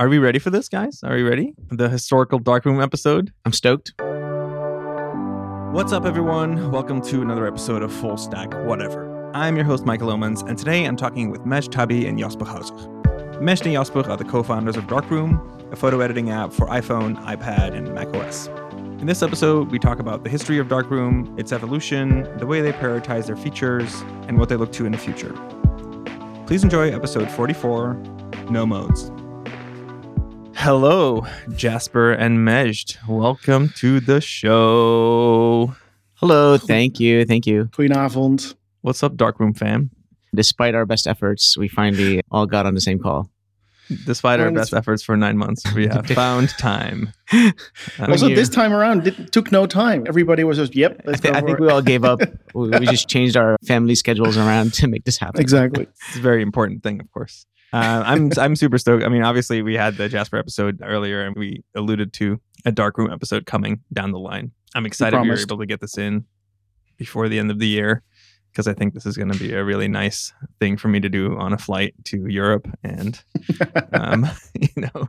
Are we ready for this, guys? Are we ready? The historical darkroom episode. I'm stoked. What's up, everyone? Welcome to another episode of Full Stack Whatever. I'm your host, Michael Omans, and today I'm talking with Majd Taby and Jasper Hauser. Majd and Jasper are the co-founders of Darkroom, a photo editing app for iPhone, iPad, and macOS. In this episode, we talk about the history of Darkroom, its evolution, the way they prioritize their features, and what they look to in the future. Please enjoy episode 44, No Modes. Hello, Jasper and Majd. Welcome to the show. Hello, thank you, thank you. Goedenavond. What's up, Darkroom fam? Despite our best efforts, we finally all got on the same call. Despite our best efforts for nine months, we have found time. Um, Also, this time around, it took no time. Everybody was just, "Yep, I, let's thi- go." I think it." we all gave up. we, we just changed our family schedules around to make this happen. exactly. it's a very important thing, of course. Uh, I'm I'm super stoked. I mean, obviously, we had the Jasper episode earlier, and we alluded to a Darkroom episode coming down the line. I'm excited we were able to get this in before the end of the year because I think this is going to be a really nice thing for me to do on a flight to Europe and um, you know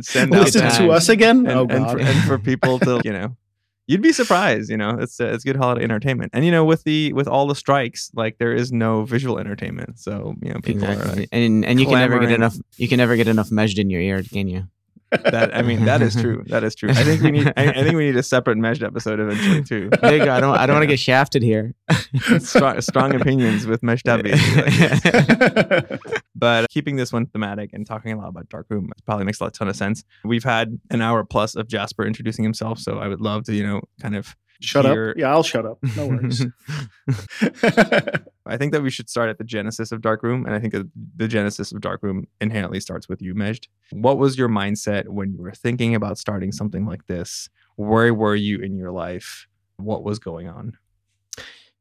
send out Listen to us again. and, oh and, for, and for people to you know you'd be surprised you know it's uh, it's good holiday entertainment and you know with the with all the strikes like there is no visual entertainment so you know people are like, and and you can never get enough. You can never get enough Majd in your ear, can you? that i mean that is true that is true i think we need i, I think we need a separate Majd episode eventually too There you go. I don't. I don't want to get shafted here. strong, strong opinions with Majd Taby. but keeping this one thematic and talking a lot about Darkroom probably makes a lot, ton of sense. We've had an hour plus of Jasper introducing himself, so I would love to, you know, kind of shut Here- up. Yeah, I'll shut up. No worries. I think that we should start at the genesis of Darkroom, and I think the genesis of Darkroom inherently starts with you, Majd. What was your mindset when you were thinking about starting something like this? Where were you in your life? What was going on?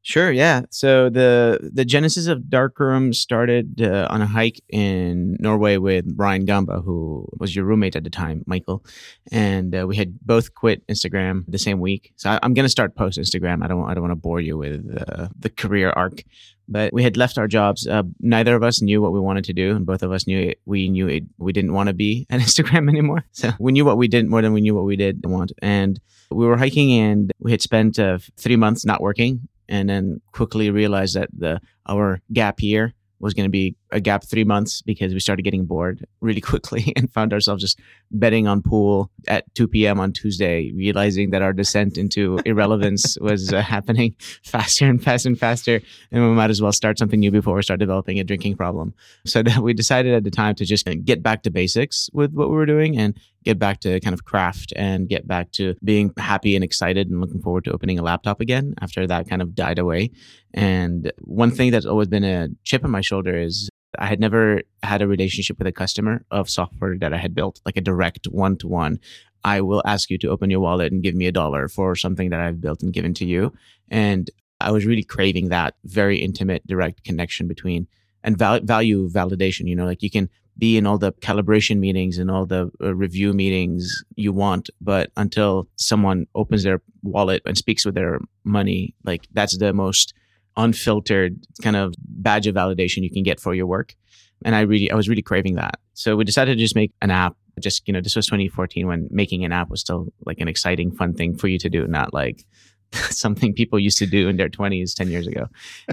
Sure, yeah. So the the genesis of Darkroom started uh, on a hike in Norway with Ryan Gamba, who was your roommate at the time, Michael, and uh, we had both quit Instagram the same week. So I, I'm gonna start post Instagram. I don't I don't want to bore you with uh, the career arc, but we had left our jobs. Uh, neither of us knew what we wanted to do, and both of us knew it, we knew it, we didn't want to be at Instagram anymore. So we knew what we didn't more than we knew what we did want, and we were hiking and we had spent uh, three months not working and then quickly realized that the our gap year was going to be a gap three months because we started getting bored really quickly and found ourselves just betting on pool at 2 p.m. on Tuesday, realizing that our descent into irrelevance was uh, happening faster and faster and faster, and we might as well start something new before we start developing a drinking problem. So that we decided at the time to just kind of get back to basics with what we were doing and get back to kind of craft and get back to being happy and excited and looking forward to opening a laptop again after that kind of died away. And one thing that's always been a chip on my shoulder is I had never had a relationship with a customer of software that I had built, like a direct one to one. I will ask you to open your wallet and give me a dollar for something that I've built and given to you. And I was really craving that very intimate, direct connection between and val- value validation. You know, like you can be in all the calibration meetings and all the uh, review meetings you want, but until someone opens their wallet and speaks with their money, like that's the most unfiltered kind of badge of validation you can get for your work. And I really, I was really craving that. So we decided to just make an app. Just, you know, this was 2014 when making an app was still like an exciting, fun thing for you to do, not like something people used to do in their 20s 10 years ago.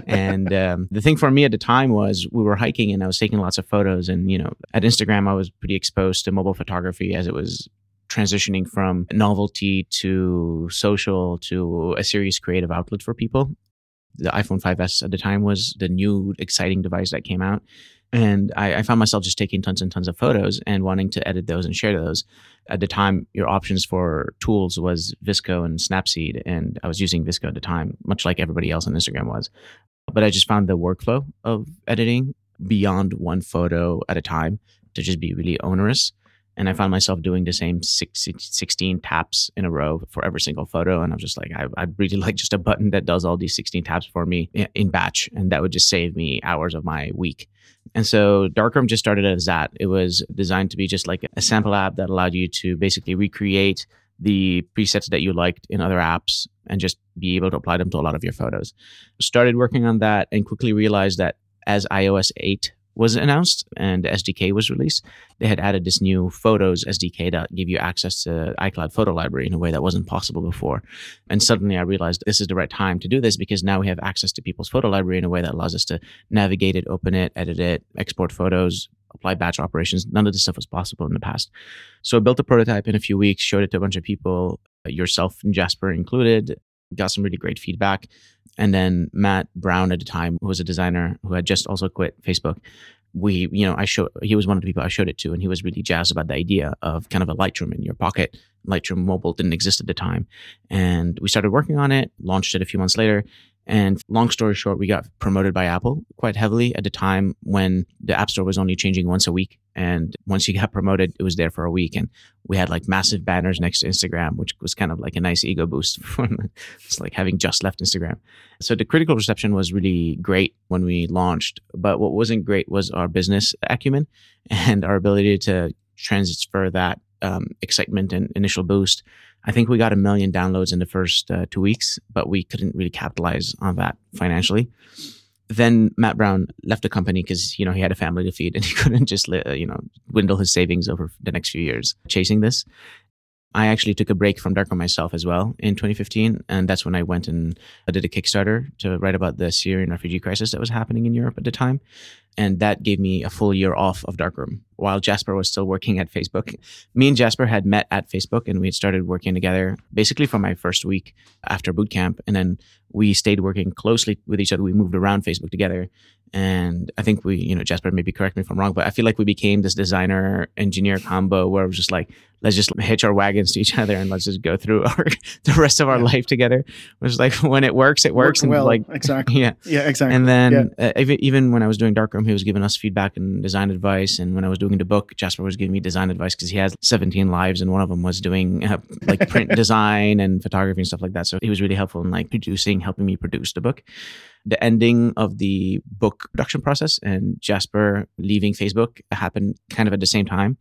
And um, the thing for me at the time was we were hiking and I was taking lots of photos. And, you know, at Instagram, I was pretty exposed to mobile photography as it was transitioning from novelty to social to a serious creative outlet for people. The iPhone 5S at the time was the new exciting device that came out. And I, I found myself just taking tons and tons of photos and wanting to edit those and share those. At the time, your options for tools was VSCO and Snapseed, and I was using VSCO at the time, much like everybody else on Instagram was. But I just found the workflow of editing beyond one photo at a time to just be really onerous. And I found myself doing the same six, 16 taps in a row for every single photo. And I was just like, I, I'd really like just a button that does all these 16 taps for me in batch. And that would just save me hours of my week. And so Darkroom just started as that. It was designed to be just like a sample app that allowed you to basically recreate the presets that you liked in other apps and just be able to apply them to a lot of your photos. Started working on that and quickly realized that as iOS 8 was announced and SDK was released, they had added this new Photos SDK that give you access to iCloud photo library in a way that wasn't possible before. And suddenly I realized this is the right time to do this because now we have access to people's photo library in a way that allows us to navigate it, open it, edit it, export photos, apply batch operations. None of this stuff was possible in the past. So I built a prototype in a few weeks, showed it to a bunch of people, yourself and Jasper included, got some really great feedback. And then Matt Brown at the time, who was a designer who had just also quit Facebook, we, you know, I showed, he was one of the people I showed it to, and he was really jazzed about the idea of kind of a Lightroom in your pocket. Lightroom mobile didn't exist at the time. And we started working on it, launched it a few months later. And long story short, we got promoted by Apple quite heavily at the time when the App Store was only changing once a week. And once you got promoted, it was there for a week. And we had like massive banners next to Instagram, which was kind of like a nice ego boost. it's like having just left Instagram. So the critical reception was really great when we launched. But what wasn't great was our business acumen and our ability to transfer that um, excitement and initial boost I think we got a million downloads in the first uh, two weeks, but we couldn't really capitalize on that financially. Then Matt Brown left the company because you know he had a family to feed and he couldn't just uh, you know dwindle his savings over the next few years chasing this. I actually took a break from Darkroom myself as well in 2015, and that's when I went and I did a Kickstarter to write about the Syrian refugee crisis that was happening in Europe at the time, and that gave me a full year off of Darkroom while Jasper was still working at Facebook. Me and Jasper had met at Facebook, and we had started working together basically from my first week after bootcamp, and then we stayed working closely with each other. We moved around Facebook together, and I think we, you know, Jasper, maybe correct me if I'm wrong, but I feel like we became this designer engineer combo where it was just like, let's just hitch our wagons to each other and let's just go through our the rest of our yeah. life together. It was like when it works, it works. and well, like exactly, yeah, yeah, exactly. And then yeah. uh, even, even when I was doing Darkroom, he was giving us feedback and design advice. And when I was doing the book, Jasper was giving me design advice because he has 17 lives, and one of them was doing uh, like print design and photography and stuff like that. So he was really helpful in like producing, helping me produce the book the ending of the book production process and Jasper leaving Facebook happened kind of at the same time.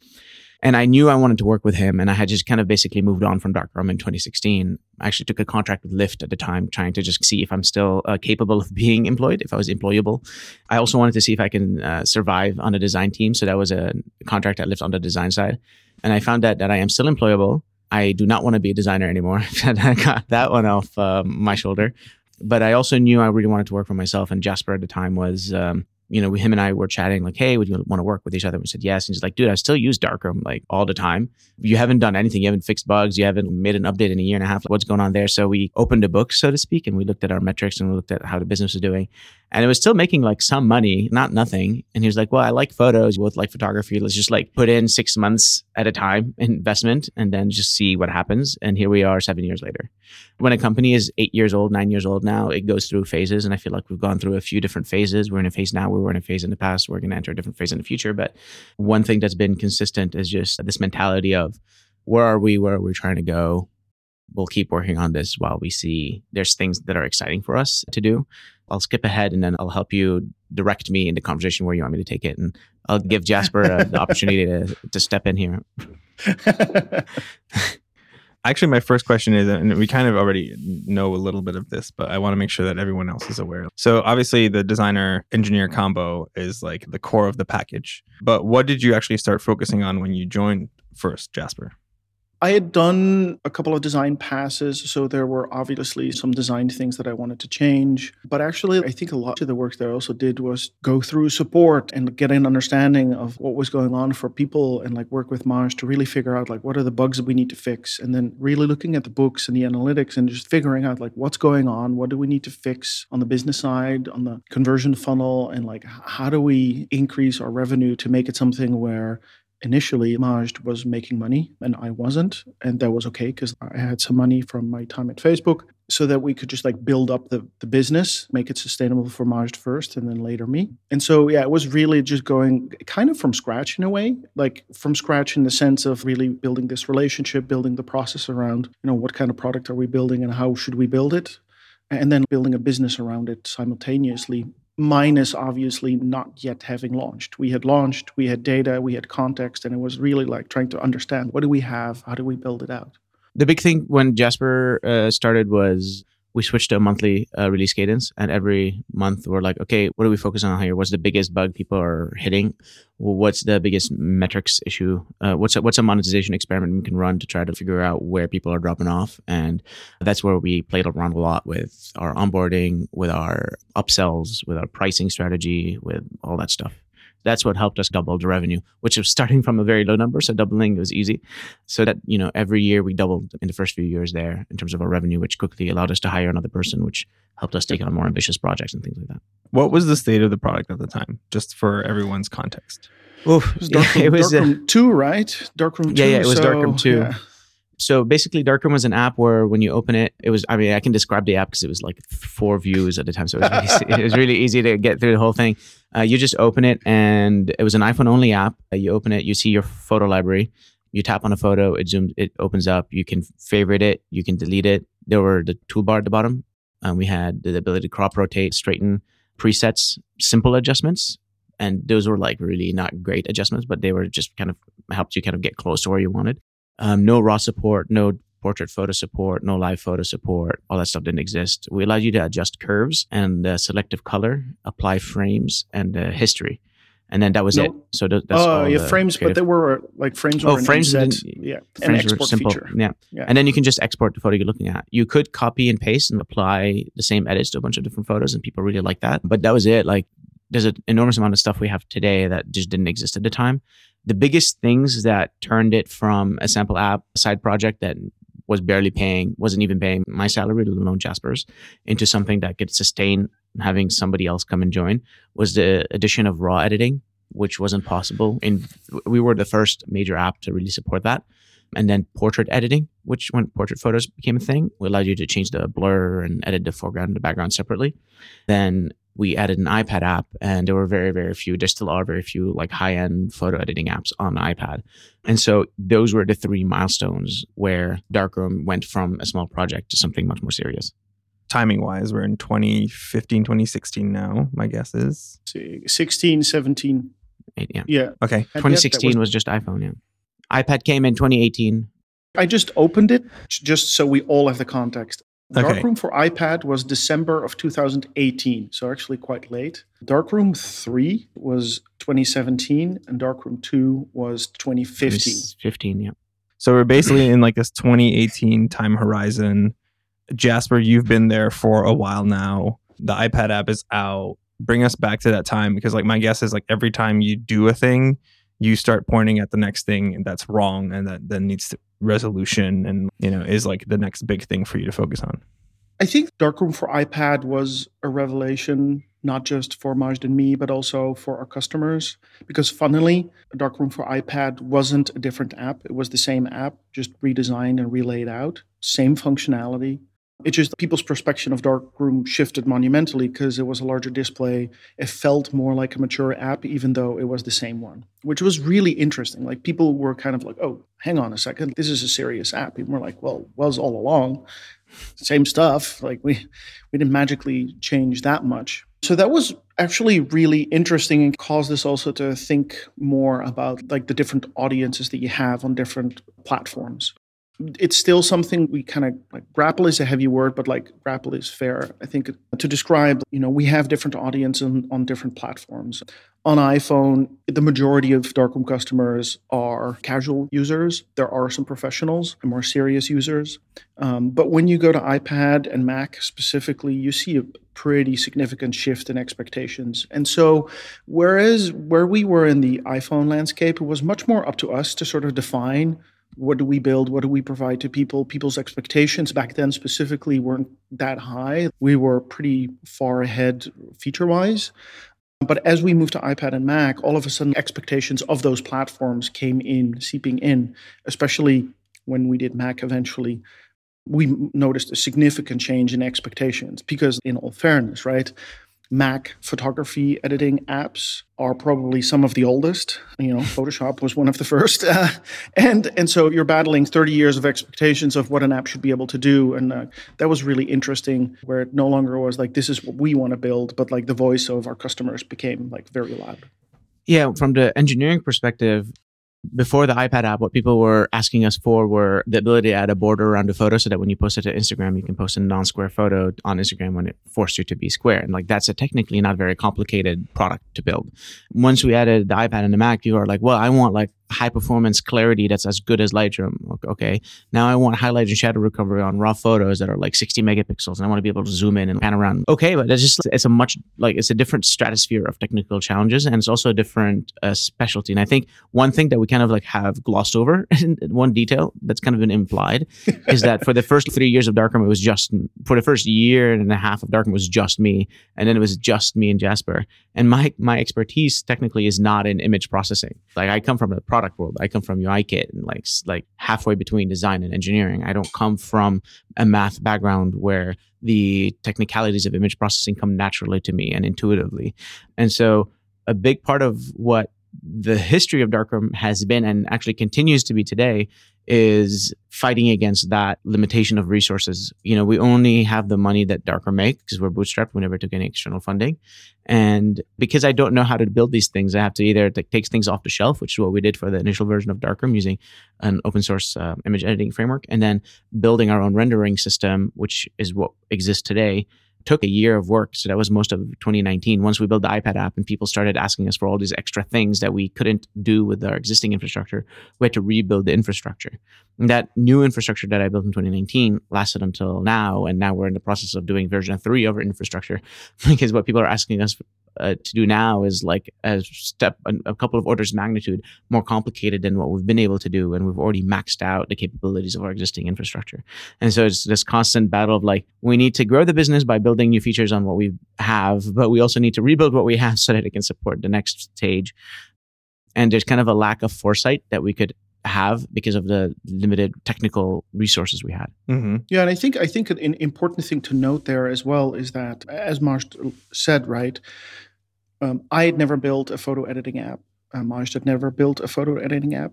And I knew I wanted to work with him, and I had just kind of basically moved on from Darkroom in 2016. I actually took a contract with Lyft at the time, trying to just see if I'm still uh, capable of being employed, if I was employable. I also wanted to see if I can uh, survive on a design team. So that was a contract at Lyft on the design side. And I found out that I am still employable. I do not want to be a designer anymore. I got that one off um, my shoulder but I also knew I really wanted to work for myself. And Jasper at the time was, um, you know, him and I were chatting like, "Hey, would you want to work with each other?" We said yes. And he's like, "Dude, I still use Darkroom like all the time. You haven't done anything. You haven't fixed bugs. You haven't made an update in a year and a half. What's going on there?" So we opened a book, so to speak, and we looked at our metrics and we looked at how the business was doing, and it was still making like some money, not nothing. And he was like, "Well, I like photos. Both like photography. Let's just like put in six months at a time investment, and then just see what happens." And here we are, seven years later when a company is eight years old, nine years old now, it goes through phases. And I feel like we've gone through a few different phases. We're in a phase now, we were in a phase in the past, we're going to enter a different phase in the future. But one thing that's been consistent is just this mentality of where are we, where are we trying to go? We'll keep working on this while we see there's things that are exciting for us to do. I'll skip ahead and then I'll help you direct me in the conversation where you want me to take it. And I'll give Jasper uh, the opportunity to, to step in here. Actually, my first question is, and we kind of already know a little bit of this, but I want to make sure that everyone else is aware. So, obviously, the designer engineer combo is like the core of the package. But what did you actually start focusing on when you joined first, Jasper? I had done a couple of design passes, so there were obviously some design things that I wanted to change. But actually, I think a lot of the work that I also did was go through support and get an understanding of what was going on for people and like work with Majd to really figure out like what are the bugs that we need to fix. And then really looking at the books and the analytics and just figuring out like what's going on, what do we need to fix on the business side, on the conversion funnel, and like how do we increase our revenue to make it something where initially Majd was making money and I wasn't. And that was okay because I had some money from my time at Facebook so that we could just like build up the, the business, make it sustainable for Majd first and then later me. And so, yeah, it was really just going kind of from scratch in a way, like from scratch in the sense of really building this relationship, building the process around, you know, what kind of product are we building and how should we build it? And then building a business around it simultaneously minus obviously not yet having launched. We had launched, we had data, we had context, and it was really like trying to understand what do we have, how do we build it out. The big thing when Jasper uh, started was we switched to a monthly uh, release cadence and every month we're like okay what are we focusing on here? What's the biggest bug people are hitting? What's the biggest metrics issue? Uh, what's a, what's a monetization experiment we can run to try to figure out where people are dropping off? And that's where we played around a lot with our onboarding with our upsells with our pricing strategy with all that stuff that's what helped us double the revenue, which was starting from a very low number. So doubling was easy. So that, you know, every year we doubled in the first few years there in terms of our revenue, which quickly allowed us to hire another person, which helped us take on more ambitious projects and things like that. What was the state of the product at the time, just for everyone's context? Oof, it was Darkroom, yeah, it was, Darkroom uh, 2, right? Darkroom 2. Yeah, yeah, it was so, Darkroom 2. Yeah. So basically, Darkroom was an app where when you open it, it was, I mean, I can describe the app because it was like four views at a time. So it was really, it was really easy to get through the whole thing. Uh, you just open it, and it was an iPhone only app. Uh, you open it, you see your photo library. You tap on a photo, it zooms, it opens up. You can favorite it, you can delete it. There were the toolbar at the bottom. Um, we had the ability to crop, rotate, straighten, presets, simple adjustments. And those were like really not great adjustments, but they were just kind of helped you kind of get close to where you wanted. Um, no raw support, no portrait photo support, no live photo support. All that stuff didn't exist. We allowed you to adjust curves and uh, selective color, apply frames and uh, history. And then that was no. it. So that's oh yeah, frames, creative. but there were like frames. Were oh, frames didn't, yeah, frames were simple. Feature. Yeah. yeah, and then you can just export the photo you're looking at. You could copy and paste and apply the same edits to a bunch of different photos, and people really like that. But that was it. Like, there's an enormous amount of stuff we have today that just didn't exist at the time the biggest things that turned it from a sample app a side project that was barely paying, wasn't even paying my salary, alone Jasper's, into something that could sustain having somebody else come and join was the addition of raw editing, which wasn't possible. And we were the first major app to really support that. And then portrait editing, which when portrait photos became a thing, we allowed you to change the blur and edit the foreground and the background separately. Then we added an iPad app, and there were very, very few. There still are very few like high end photo editing apps on iPad. And so those were the three milestones where Darkroom went from a small project to something much more serious. Timing wise, we're in 2015, 2016 now, my guess is. 16, 17. Eight, yeah. Yeah. Okay. 2016 was, was just iPhone, yeah. iPad came in 2018. I just opened it just so we all have the context. Darkroom okay. for iPad was December of 2018, so actually quite late. Darkroom 3 was 2017, and Darkroom 2 was 2015. 15, yeah. So we're basically in like this 2018 time horizon. Jasper, you've been there for a while now. The iPad app is out. Bring us back to that time because, like, my guess is like every time you do a thing, you start pointing at the next thing that's wrong and that then needs to, resolution and you know is like the next big thing for you to focus on? I think darkroom for ipad was a revelation not just for majd and me but also for our customers. Because funnily darkroom for ipad wasn't a different app. It was the same app just redesigned and relayed out. Same functionality it's just people's perception of Darkroom shifted monumentally because it was a larger display. It felt more like a mature app, even though it was the same one, which was really interesting. Like people were kind of like, oh, hang on a second, this is a serious app. People were like, well, was all along. Same stuff. Like we we didn't magically change that much. So that was actually really interesting and caused us also to think more about like the different audiences that you have on different platforms it's still something we kind of like grapple is a heavy word but like grapple is fair. I think to describe you know we have different audience on, on different platforms. On iphone the majority of darkroom customers are casual users. There are some professionals and more serious users. Um, but when you go to ipad and mac specifically you see a pretty significant shift in expectations. And so whereas where we were in the iphone landscape it was much more up to us to sort of define what do we build? What do we provide to people? People's expectations back then specifically weren't that high. We were pretty far ahead feature wise but as we moved to ipad and mac all of a sudden expectations of those platforms came in seeping in especially when we did mac eventually. We noticed a significant change in expectations because in all fairness right Mac photography editing apps are probably some of the oldest. You know, Photoshop was one of the first, uh, and and so you're battling 30 years of expectations of what an app should be able to do, and uh, that was really interesting. Where it no longer was like this is what we want to build, but like the voice of our customers became like very loud. Yeah, from the engineering perspective, before the iPad app, what people were asking us for were the ability to add a border around a photo so that when you post it to Instagram, you can post a non square photo on Instagram when it forced you to be square. And like that's a technically not very complicated product to build. Once we added the iPad and the Mac, you are like, well, I want like high performance clarity that's as good as Lightroom. Okay. Now I want highlight and shadow recovery on raw photos that are like 60 megapixels and I want to be able to zoom in and pan around. Okay. But it's just, it's a much like, it's a different stratosphere of technical challenges and it's also a different uh, specialty. And I think one thing that we kind of like have glossed over, in one detail that's kind of been implied is that for the first three years of Darkroom, it was just, for the first year and a half of Darkroom was just me. And then it was just me and Jasper. And my, my expertise technically is not in image processing. Like I come from a product world. I come from UIKit and like like halfway between design and engineering. I don't come from a math background where the technicalities of image processing come naturally to me and intuitively. And so a big part of what the history of Darkroom has been and actually continues to be today is fighting against that limitation of resources. You know, we only have the money that Darkroom make because we're bootstrapped. We never took any external funding. And because I don't know how to build these things, I have to either take things off the shelf, which is what we did for the initial version of Darkroom using an open source uh, image editing framework, and then building our own rendering system, which is what exists today took a year of work. So that was most of 2019. Once we built the iPad app and people started asking us for all these extra things that we couldn't do with our existing infrastructure, we had to rebuild the infrastructure. That new infrastructure that I built in 2019 lasted until now. And now we're in the process of doing version three of our infrastructure because what people are asking us uh, to do now is like a step, a, couple of orders of magnitude more complicated than what we've been able to do. And we've already maxed out the capabilities of our existing infrastructure. And so it's this constant battle of like, we need to grow the business by building new features on what we have, but we also need to rebuild what we have so that it can support the next stage. And there's kind of a lack of foresight that we could have because of the limited technical resources we had. Mm-hmm. Yeah, and I think I think an important thing to note there as well is that, as Majd said, right, um, I had never built a photo editing app. Uh, Majd had never built a photo editing app.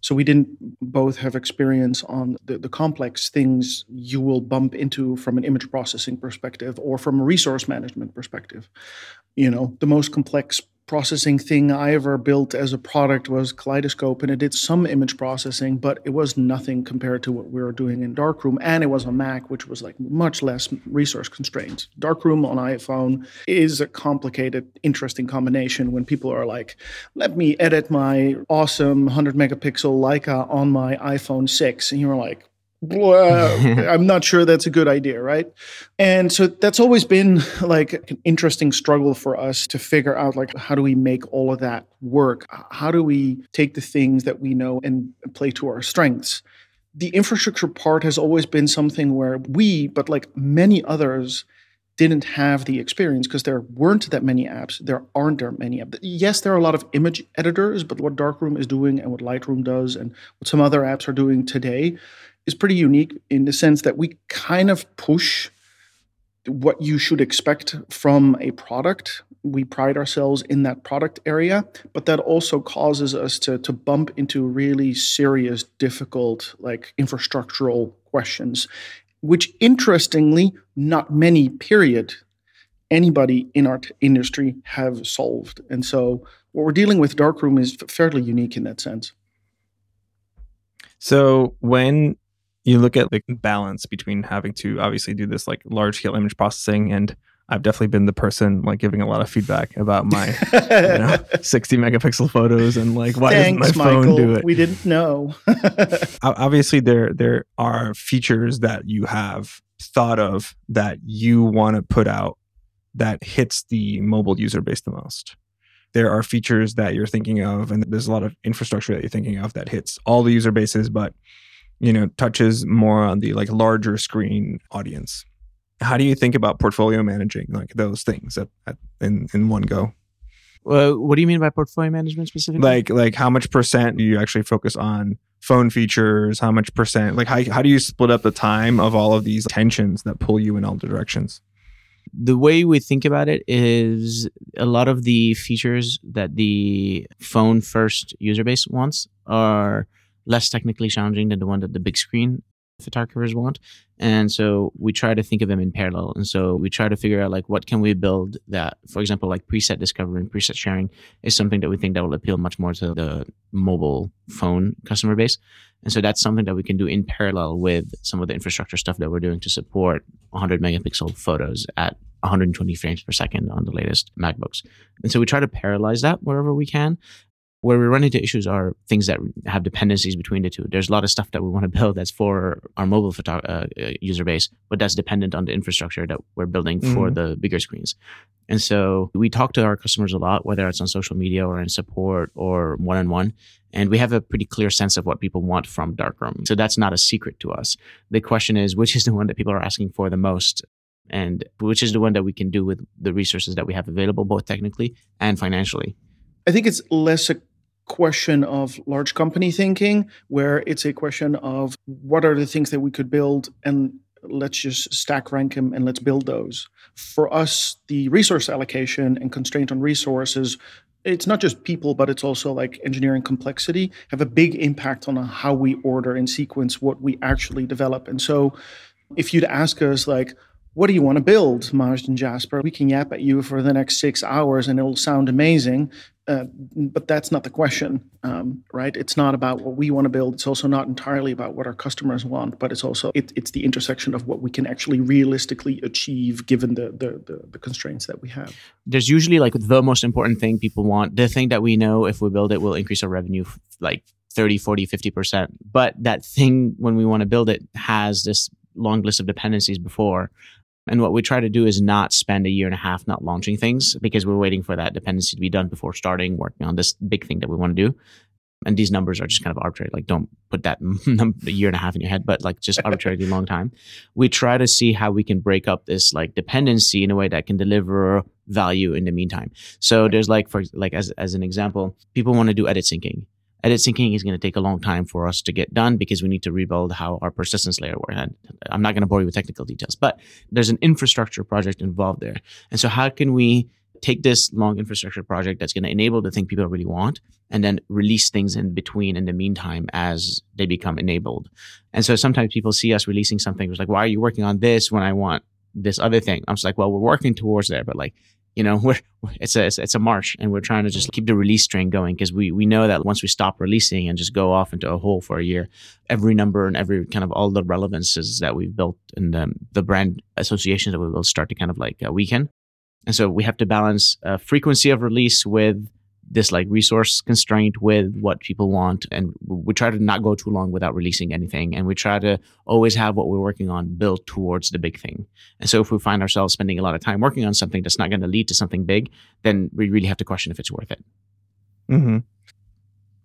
So we didn't both have experience on the, the complex things you will bump into from an image processing perspective or from a resource management perspective. You know, the most complex processing thing I ever built as a product was Kaleidoscope, and it did some image processing, but it was nothing compared to what we were doing in Darkroom. And it was a Mac, which was like much less resource constrained. Darkroom on iPhone is a complicated, interesting combination when people are like, let me edit my awesome 100 megapixel Leica on my iPhone 6. And you're like, Uh, I'm not sure that's a good idea, right? And so that's always been like an interesting struggle for us to figure out like how do we make all of that work? How do we take the things that we know and play to our strengths? The infrastructure part has always been something where we, but like many others, didn't have the experience because there weren't that many apps. There aren't that many apps. Yes, there are a lot of image editors, but what Darkroom is doing and what Lightroom does and what some other apps are doing today is pretty unique in the sense that we kind of push what you should expect from a product. We pride ourselves in that product area, but that also causes us to, to bump into really serious, difficult, like infrastructural questions, which interestingly, not many, period, anybody in our t- industry have solved. And so what we're dealing with Darkroom is fairly unique in that sense. So when you look at the balance between having to obviously do this like large scale image processing and I've definitely been the person like giving a lot of feedback about my you know, 60 megapixel photos and like why Thanks, doesn't my phone Michael. do it? We didn't know. Obviously, there there are features that you have thought of that you want to put out that hits the mobile user base the most. There are features that you're thinking of, and there's a lot of infrastructure that you're thinking of that hits all the user bases, but you know touches more on the like larger screen audience how do you think about portfolio managing like those things at, at in in one go well, what do you mean by portfolio management specifically? Like, like how much percent do you actually focus on phone features? How much percent? Like, how how do you split up the time of all of these tensions that pull you in all directions? The way we think about it is a lot of the features that the phone first user base wants are less technically challenging than the one that the big screen photographers want. And so we try to think of them in parallel. And so we try to figure out like what can we build that, for example, like preset discovery and preset sharing is something that we think that will appeal much more to the mobile phone customer base. And so that's something that we can do in parallel with some of the infrastructure stuff that we're doing to support 100 megapixel photos at 120 frames per second on the latest MacBooks. And so we try to parallelize that wherever we can. Where we run into issues are things that have dependencies between the two. There's a lot of stuff that we want to build that's for our mobile photo- uh, uh user base, but that's dependent on the infrastructure that we're building mm-hmm. for the bigger screens. And so we talk to our customers a lot, whether it's on social media or in support or one on one. And we have a pretty clear sense of what people want from Darkroom. So that's not a secret to us. The question is, which is the one that people are asking for the most? And which is the one that we can do with the resources that we have available, both technically and financially? I think it's less a question of large company thinking, where it's a question of what are the things that we could build and let's just stack rank them and let's build those. For us, the resource allocation and constraint on resources, it's not just people, but it's also like engineering complexity, have a big impact on how we order and sequence what we actually develop. And so if you'd ask us like, what do you want to build, Majd and Jasper? We can yap at you for the next six hours and it'll sound amazing. Uh, but that's not the question, um, right? It's not about what we want to build. It's also not entirely about what our customers want, but it's also it, it's the intersection of what we can actually realistically achieve given the, the, the the constraints that we have. There's usually like the most important thing people want, the thing that we know if we build it will increase our revenue like 30, 40, 50%. But that thing when we want to build it has this long list of dependencies before and what we try to do is not spend a year and a half not launching things because we're waiting for that dependency to be done before starting working on this big thing that we want to do. And these numbers are just kind of arbitrary. Like, don't put that a year and a half in your head, but like just arbitrarily long time. We try to see how we can break up this like dependency in a way that can deliver value in the meantime. So there's like, for like as as an example, people want to do edit syncing edit syncing is going to take a long time for us to get done because we need to rebuild how our persistence layer works. I'm not going to bore you with technical details, but there's an infrastructure project involved there. And so how can we take this long infrastructure project that's going to enable the thing people really want and then release things in between in the meantime as they become enabled. And so sometimes people see us releasing something it's like, why are you working on this when I want this other thing? I'm just like, well, we're working towards there, but like you know we're it's a it's a march and we're trying to just keep the release train going because we we know that once we stop releasing and just go off into a hole for a year every number and every kind of all the relevances that we've built and the brand associations that we will start to kind of like uh, weaken. And so we have to balance uh, frequency of release with this like resource constraint with what people want and we try to not go too long without releasing anything and we try to always have what we're working on built towards the big thing. And so if we find ourselves spending a lot of time working on something that's not going to lead to something big then we really have to question if it's worth it. Mm-hmm.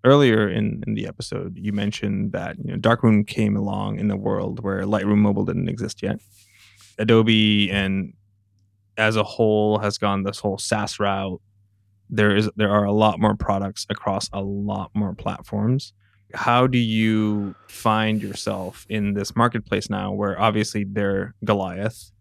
earlier in, in the episode you mentioned that you know darkroom came along in the world where lightroom mobile didn't exist yet. Adobe and as a whole has gone this whole SaaS route there is there are a lot more products across a lot more platforms. How do you find yourself in this marketplace now where obviously they're goliath?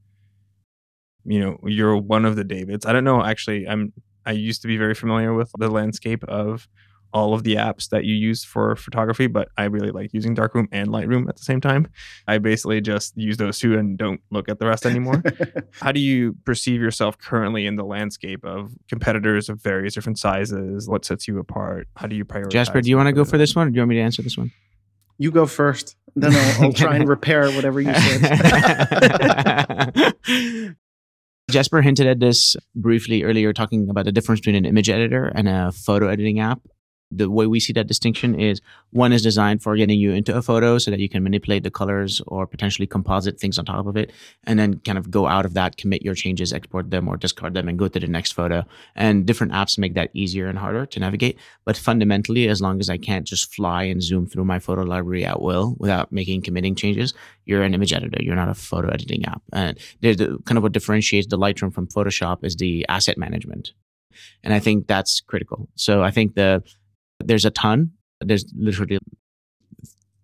You know you're one of the davids. I don't know actually i'm i used to be very familiar with the landscape of all of the apps that you use for photography, but I really like using Darkroom and Lightroom at the same time. I basically just use those two and don't look at the rest anymore. How do you perceive yourself currently in the landscape of competitors of various different sizes? What sets you apart? How do you prioritize? Jasper, do you want to go for this one or do you want me to answer this one? You go first. Then I'll, I'll try and repair whatever you said. Jasper hinted at this briefly earlier, talking about the difference between an image editor and a photo editing app the way we see that distinction is one is designed for getting you into a photo so that you can manipulate the colors or potentially composite things on top of it and then kind of go out of that commit your changes export them or discard them and go to the next photo. And different apps make that easier and harder to navigate. But fundamentally as long as i can't just fly and zoom through my photo library at will without making committing changes you're an image editor. You're not a photo editing app. And there's the, kind of what differentiates the lightroom from photoshop is the asset management. And i think that's critical. So i think the there's a ton. There's literally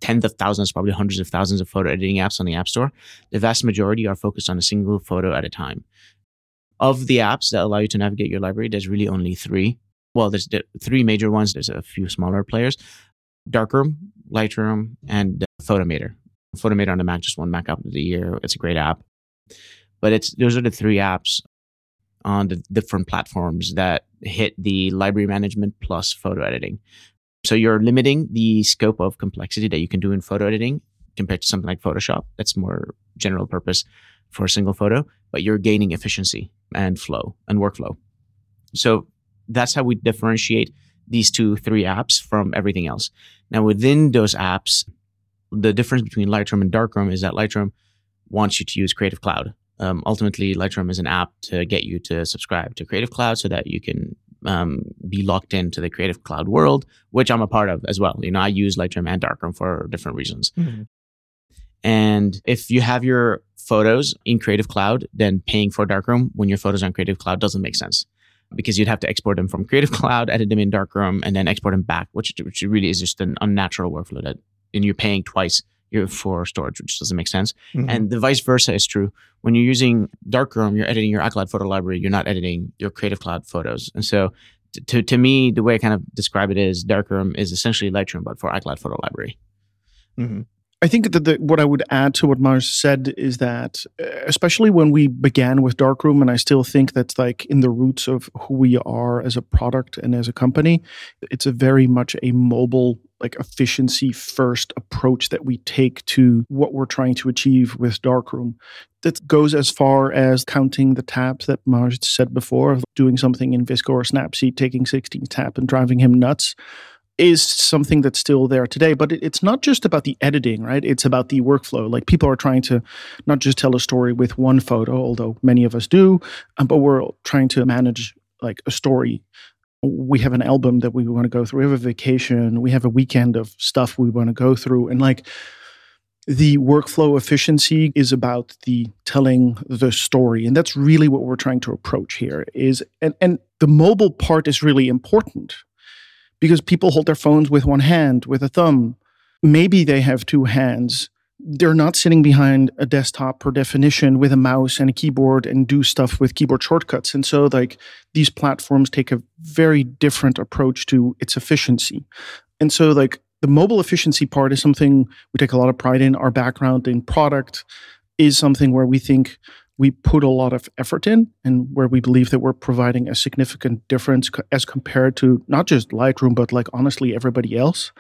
tens of thousands, probably hundreds of thousands of photo editing apps on the App Store. The vast majority are focused on a single photo at a time. Of the apps that allow you to navigate your library, there's really only three. Well, there's three major ones. There's a few smaller players Darkroom, Lightroom, and Photomator. Photomator on the Mac just won Mac App of the Year. It's a great app. But it's those are the three apps on the different platforms that hit the library management plus photo editing. So you're limiting the scope of complexity that you can do in photo editing compared to something like Photoshop. That's more general purpose for a single photo, but you're gaining efficiency and flow and workflow. So that's how we differentiate these two, three apps from everything else. Now, within those apps, the difference between Lightroom and Darkroom is that Lightroom wants you to use Creative Cloud. Um, ultimately, Lightroom is an app to get you to subscribe to Creative Cloud so that you can um, be locked into the Creative Cloud world, which I'm a part of as well. You know, I use Lightroom and Darkroom for different reasons. Mm-hmm. And if you have your photos in Creative Cloud, then paying for Darkroom when your photos are in Creative Cloud doesn't make sense because you'd have to export them from Creative Cloud, edit them in Darkroom, and then export them back, which, which really is just an unnatural workflow that and you're paying twice for storage, which doesn't make sense. Mm-hmm. And the vice versa is true. When you're using Darkroom, you're editing your iCloud photo library, you're not editing your Creative Cloud photos. And so to, to me, the way I kind of describe it is Darkroom is essentially Lightroom, but for iCloud photo library. Mm-hmm. I think that the, what I would add to what Majd said is that, uh, especially when we began with Darkroom, and I still think that's like in the roots of who we are as a product and as a company, it's a very much a mobile, like efficiency first approach that we take to what we're trying to achieve with Darkroom. That goes as far as counting the tabs that Majd said before, doing something in VSCO or Snapseed, taking 16 tab and driving him nuts is something that's still there today. But it's not just about the editing, right? It's about the workflow. Like people are trying to not just tell a story with one photo, although many of us do, um, but we're trying to manage like a story. We have an album that we want to go through. We have a vacation. We have a weekend of stuff we want to go through. And like, the workflow efficiency is about the telling the story and that's really what we're trying to approach here is and and the mobile part is really important because people hold their phones with one hand, with a thumb. Maybe they have two hands. They're not sitting behind a desktop per definition with a mouse and a keyboard and do stuff with keyboard shortcuts. And so, like, these platforms take a very different approach to its efficiency. And so, like, the mobile efficiency part is something we take a lot of pride in. Our background in product is something where we think we put a lot of effort in and where we believe that we're providing a significant difference as compared to not just Lightroom, but like honestly everybody else.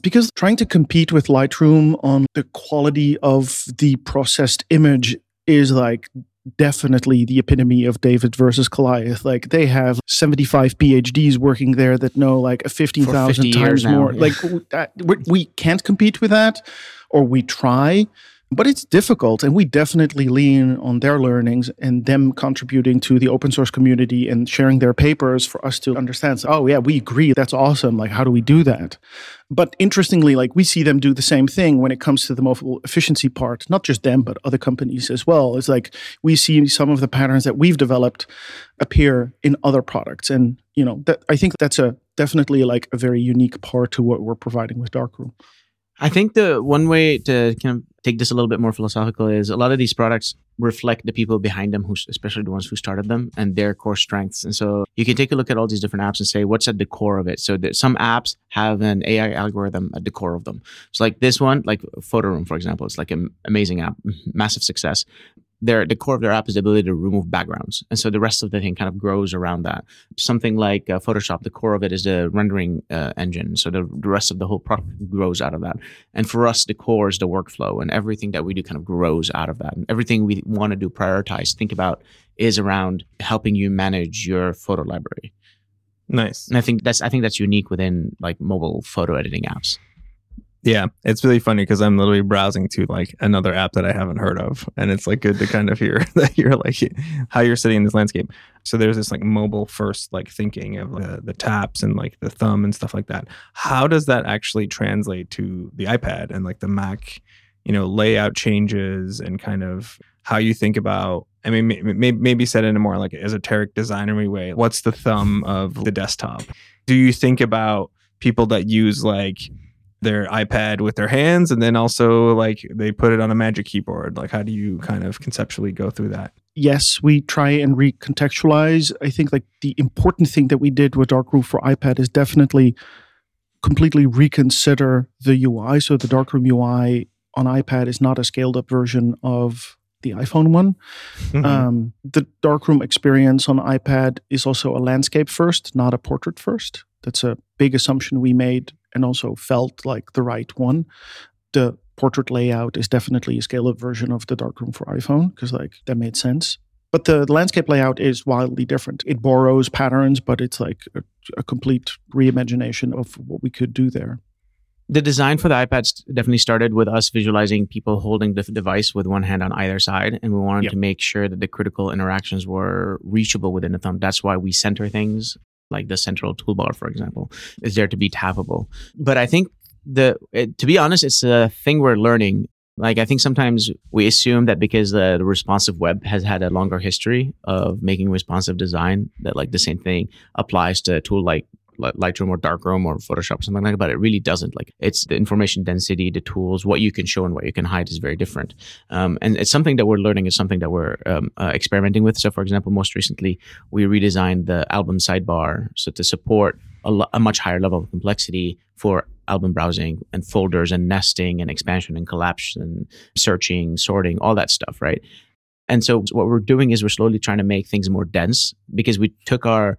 Because trying to compete with Lightroom on the quality of the processed image is like definitely the epitome of David versus Goliath. Like they have 75 PhDs working there that know like 15,000 times more. Yeah. Like we can't compete with that or we try but it's difficult, and we definitely lean on their learnings and them contributing to the open source community and sharing their papers for us to understand. So, oh, yeah, we agree. That's awesome. Like, how do we do that? But interestingly, like we see them do the same thing when it comes to the mobile efficiency part, not just them, but other companies as well. It's like we see some of the patterns that we've developed appear in other products. And, you know, that I think that's a definitely like a very unique part to what we're providing with Darkroom. I think the one way to kind of take this a little bit more philosophical is a lot of these products reflect the people behind them, who, especially the ones who started them and their core strengths. And so you can take a look at all these different apps and say, what's at the core of it? So that some apps have an AI algorithm at the core of them. So like this one, like Photoroom, for example, it's like an amazing app, massive success their the core of their app is the ability to remove backgrounds, and so the rest of the thing kind of grows around that. Something like uh, Photoshop, the core of it is the rendering uh, engine, so the, the rest of the whole product grows out of that. And for us, the core is the workflow, and everything that we do kind of grows out of that. And everything we want to do, prioritize, think about, is around helping you manage your photo library. Nice. And I think that's I think that's unique within like mobile photo editing apps. Yeah, it's really funny because I'm literally browsing to like another app that I haven't heard of, and it's like good to kind of hear that you're like how you're sitting in this landscape. So there's this like mobile first like thinking of the, the taps and like the thumb and stuff like that. How does that actually translate to the iPad and like the Mac? You know, layout changes and kind of how you think about. I mean, maybe maybe said in a more like esoteric designery way. What's the thumb of the desktop? Do you think about people that use like their iPad with their hands and then also like they put it on a magic keyboard? Like how do you kind of conceptually go through that? Yes, we try and recontextualize. I think like the important thing that we did with Darkroom for iPad is definitely completely reconsider the UI. So the Darkroom UI on iPad is not a scaled up version of the iPhone one. Mhm. Um, the darkroom experience on iPad is also a landscape first, not a portrait first. That's a big assumption we made and also felt like the right one. The portrait layout is definitely a scale up version of the darkroom for iPhone because like that made sense. But the landscape layout is wildly different. It borrows patterns, but it's like a, a complete reimagination of what we could do there. the design for the iPads definitely started with us visualizing people holding the device with one hand on either side, and we wanted Yep. to make sure that the critical interactions were reachable within the thumb. That's why we center things like the central toolbar, for example, is there to be tappable. But I think the it, to be honest, it's a thing we're learning. Like I think sometimes we assume that because the, the responsive web has had a longer history of making responsive design, that like the same thing applies to a tool like Li- Lightroom or Darkroom or Photoshop or something like that, but it really doesn't. Like it's the information density, the tools, what you can show and what you can hide is very different. Um, and it's something that we're learning. It's something that we're um, uh, experimenting with. So, for example, most recently we redesigned the album sidebar so to support a, lo- a much higher level of complexity for album browsing and folders and nesting and expansion and collapse and searching, sorting, all that stuff, right? And so what we're doing is we're slowly trying to make things more dense because we took our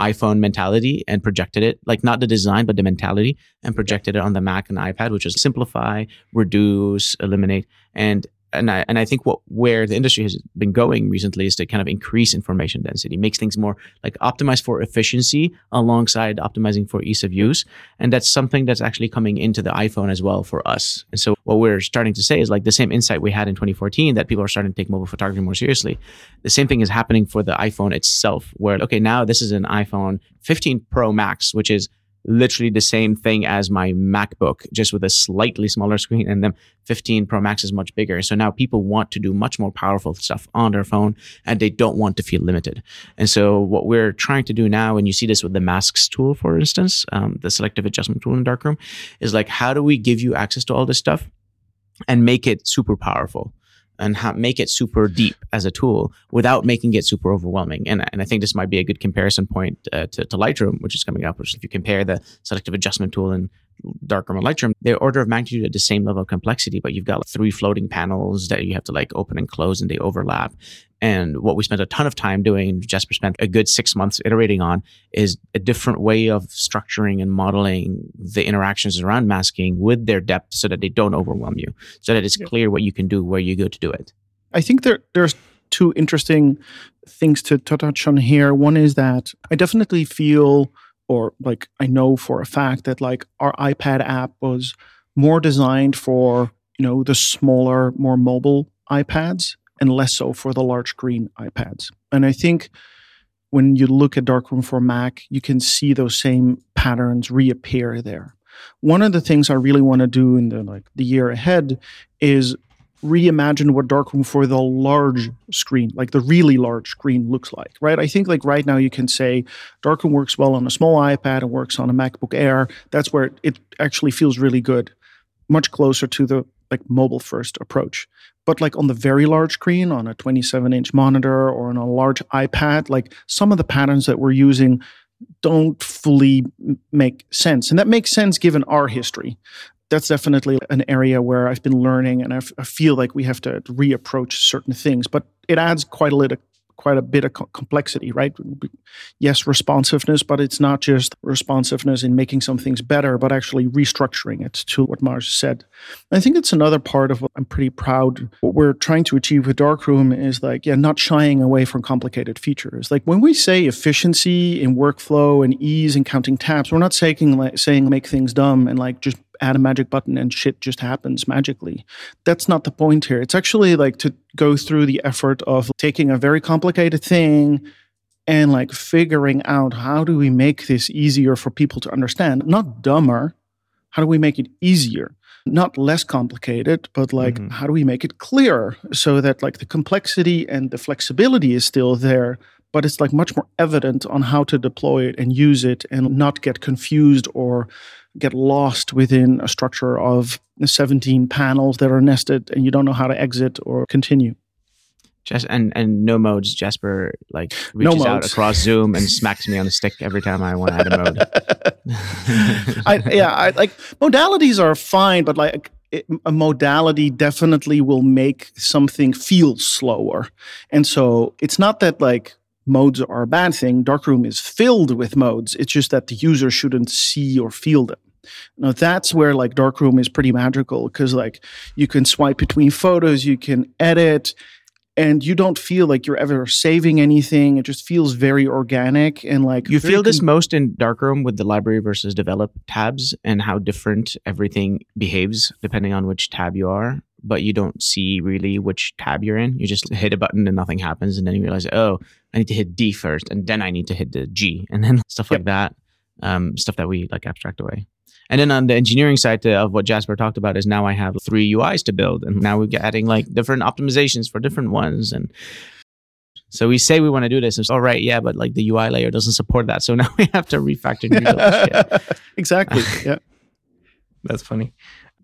iPhone mentality and projected it, like not the design, but the mentality, and projected it on the Mac and iPad, which is simplify, reduce, eliminate. And and I and I think what where the industry has been going recently is to kind of increase information density, makes things more like optimized for efficiency alongside optimizing for ease of use. And that's something that's actually coming into the iPhone as well for us. And so what we're starting to say is like the same insight we had in 2014 that people are starting to take mobile photography more seriously. The same thing is happening for the iPhone itself, where okay, now this is an iPhone 15 Pro Max, which is literally the same thing as my MacBook, just with a slightly smaller screen, and then 15 Pro Max is much bigger. So now people want to do much more powerful stuff on their phone, and they don't want to feel limited. And so what we're trying to do now, and you see this with the masks tool, for instance, um, the selective adjustment tool in Darkroom, is like how do we give you access to all this stuff and make it super powerful? And how, make it super deep as a tool without making it super overwhelming. And, and I think this might be a good comparison point uh, to, to Lightroom, which is coming up. Which if you compare the selective adjustment tool in Darkroom and Lightroom, they're order of magnitude at the same level of complexity, but you've got like three floating panels that you have to like open and close, and they overlap. And what we spent a ton of time doing, Jasper spent a good six months iterating on, is a different way of structuring and modeling the interactions around masking with their depth so that they don't overwhelm you, so that it's Yeah. clear what you can do where you go to do it. I think there there's two interesting things to touch on here. One is that I definitely feel or like I know for a fact that like our iPad app was more designed for, you know, the smaller, more mobile iPads and less so for the large screen iPads. And I think when you look at Darkroom for Mac, you can see those same patterns reappear there. One of the things I really want to do in the like the year ahead is reimagine what darkroom for the large screen like the really large screen looks like right? I think like right now you can say darkroom works well on a small ipad and works on a macbook air. That's where it actually feels really good much closer to the like mobile first approach. But like on the very large screen on a 27 inch monitor or on a large ipad like some of the patterns that we're using don't fully make sense. And that makes sense given our history that's definitely an area where I've been learning, and I, feel like we have to reapproach certain things. But it adds quite a little, quite a bit of co- complexity, right? Yes, responsiveness, but it's not just responsiveness in making some things better, but actually restructuring it to what Majd said. I think it's another part of what I'm pretty proud. What we're trying to achieve with Darkroom is like, yeah, not shying away from complicated features. Like when we say efficiency in workflow and ease in counting tabs, we're not saying like saying make things dumb and like just add a magic button and shit just happens magically. That's not the point here. It's actually like to go through the effort of taking a very complicated thing and like figuring out how do we make this easier for people to understand, not dumber. How do we make it easier? Not less complicated, but like Mhm. how do we make it clearer so that like the complexity and the flexibility is still there, but it's like much more evident on how to deploy it and use it and not get confused or get lost within a structure of 17 panels that are nested and you don't know how to exit or continue. Jas- and and no modes. Jasper like No reaches out modes. across Zoom and smacks me on the stick every time I want to add a mode. I, yeah, I, like modalities are fine, but like it, a modality definitely will make something feel slower. And so it's not that like modes are a bad thing. Darkroom is filled with modes. It's just that the user shouldn't see or feel them. Now that's where like Darkroom is pretty magical because like you can swipe between photos, you can edit, and you don't feel like you're ever saving anything. It just feels very organic and like You feel this con- most in Darkroom with the library versus develop tabs and how different everything behaves depending on which tab you are. But you don't see really which tab you're in. You just hit a button and nothing happens, and then you realize, oh, I need to hit D first, and then I need to hit the G, and then stuff like that. Um, stuff that we like abstract away. And then on the engineering side uh, of what Jasper talked about is now I have three UIs to build, and now we're adding like different optimizations for different ones. And so we say we want to do this, and it's all right, yeah, but like the UI layer doesn't support that, so now we have to refactor and rebuild this shit. exactly. Yeah. That's funny.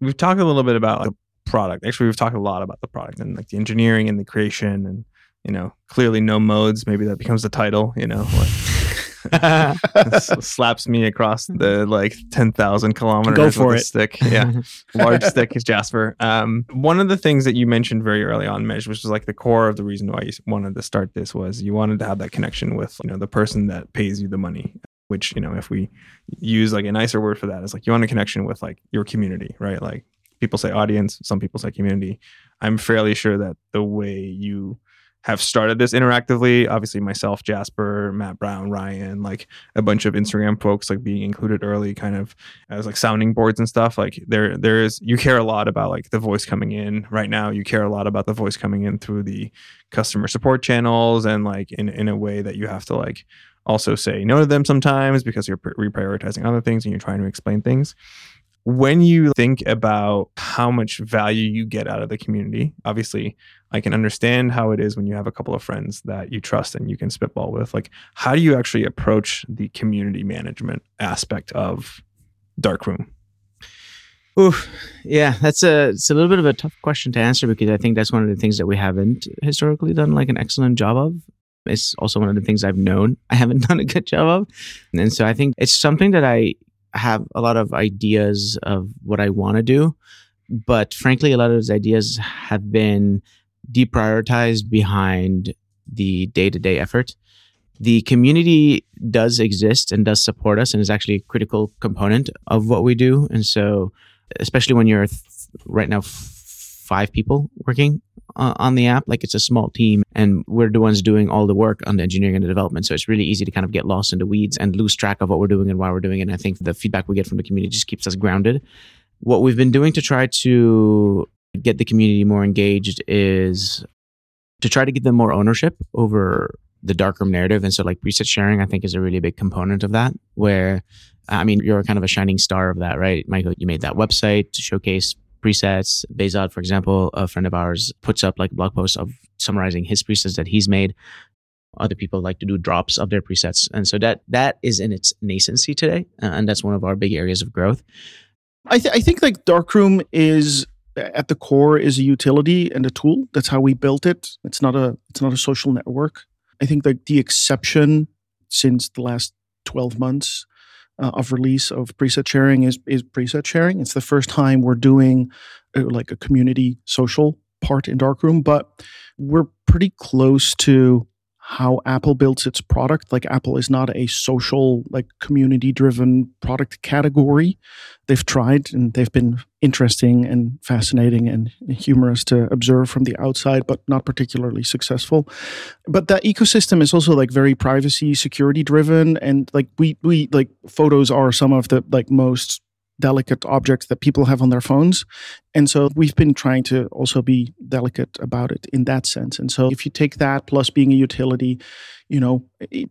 We've talked a little bit about like, the product. Actually, we've talked a lot about the product and like the engineering and the creation and you know clearly no modes. Maybe that becomes the title. You know, like, slaps me across the like ten thousand kilometers. Go for it. stick. Yeah, large stick is Jasper. Um, one of the things that you mentioned very early on, Majd, which was like the core of the reason why you wanted to start this was you wanted to have that connection with you know the person that pays you the money. Which you know, if we use like a nicer word for that, is like you want a connection with like your community, right? Like people say audience, some people say community. I'm fairly sure that the way you have started this interactively, obviously myself, Jasper, Matt Brown, Ryan, like a bunch of Instagram folks like being included early kind of as like sounding boards and stuff. Like there there is you care a lot about like the voice coming in right now. You care a lot about the voice coming in through the customer support channels and like in in a way that you have to like also say no to them sometimes because you're reprioritizing other things and you're trying to explain things when you think about how much value you get out of the community, obviously, I can understand how it is when you have a couple of friends that you trust and you can spitball with. Like, how do you actually approach the community management aspect of Darkroom? Oof. Yeah, that's a it's a little bit of a tough question to answer because I think that's one of the things that we haven't historically done like an excellent job of. It's also one of the things I've known I haven't done a good job of. And so I think it's something that I have a lot of ideas of what I want to do, but frankly a lot of those ideas have been deprioritized behind the day-to-day effort. The community does exist and does support us and is actually a critical component of what we do. And so especially when you're th- right now f- five people working uh, on the app like it's a small team and we're the ones doing all the work on the engineering and the development. So it's really easy to kind of get lost in the weeds and lose track of what we're doing and why we're doing it. And i think the feedback we get from the community just keeps us grounded. What we've been doing to try to get the community more engaged is to try to give them more ownership over the darkroom narrative. And so like preset sharing i think is a really big component of that where I mean, you're kind of a shining star of that, right? Michael, you made that website to showcase presets. Bezod, for example, a friend of ours, puts up like blog posts of summarizing his presets that he's made. Other people like to do drops of their presets. And so that that is in its nascency today. uh, And that's one of our big areas of growth. I, th- I think like Darkroom is at the core is a utility and a tool. That's how we built it. It's not a it's not a social network. I think like the exception since the last twelve months uh, of release of preset sharing is is preset sharing. It's the first time we're doing uh, like a community social part in Darkroom, but we're pretty close to how Apple builds its product. Like Apple is not a social, like community driven product category. They've tried and they've been interesting and fascinating and humorous to observe from the outside, but not particularly successful. But that ecosystem is also like very privacy, security driven. And like we we like photos are some of the like most delicate objects that people have on their phones. And so we've been trying to also be delicate about it in that sense. And so if you take that plus being a utility, you know,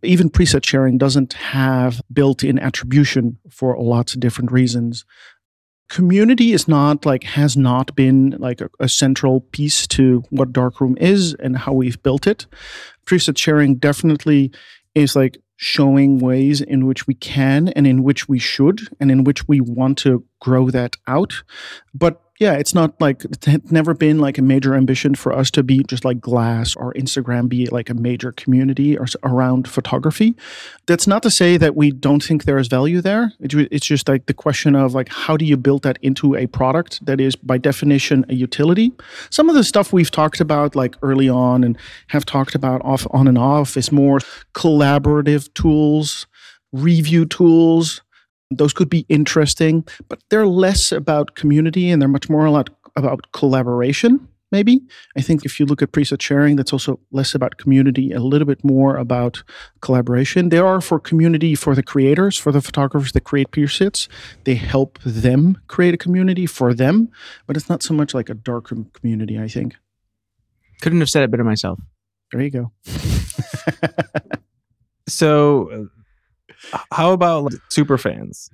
even preset sharing doesn't have built in attribution for lots of different reasons. Community is not like, has not been like a, a central piece to what Darkroom is and how we've built it. Preset sharing definitely is like showing ways in which we can and in which we should and in which we want to grow that out. But yeah, it's not like it's never been like a major ambition for us to be just like Glass or Instagram be like a major community or around photography. That's not to say that we don't think there is value there. It's just like the question of like how do you build that into a product that is by definition a utility. Some of the stuff we've talked about like early on and have talked about off on and off is more collaborative tools, review tools, those could be interesting, but they're less about community and they're much more about, about collaboration, maybe. I think if you look at preset sharing, that's also less about community, a little bit more about collaboration. They are for community for the creators, for the photographers that create presets. They help them create a community for them, but it's not so much like a darkroom community, I think. Couldn't have said it better myself. There you go. so how about like, super fans?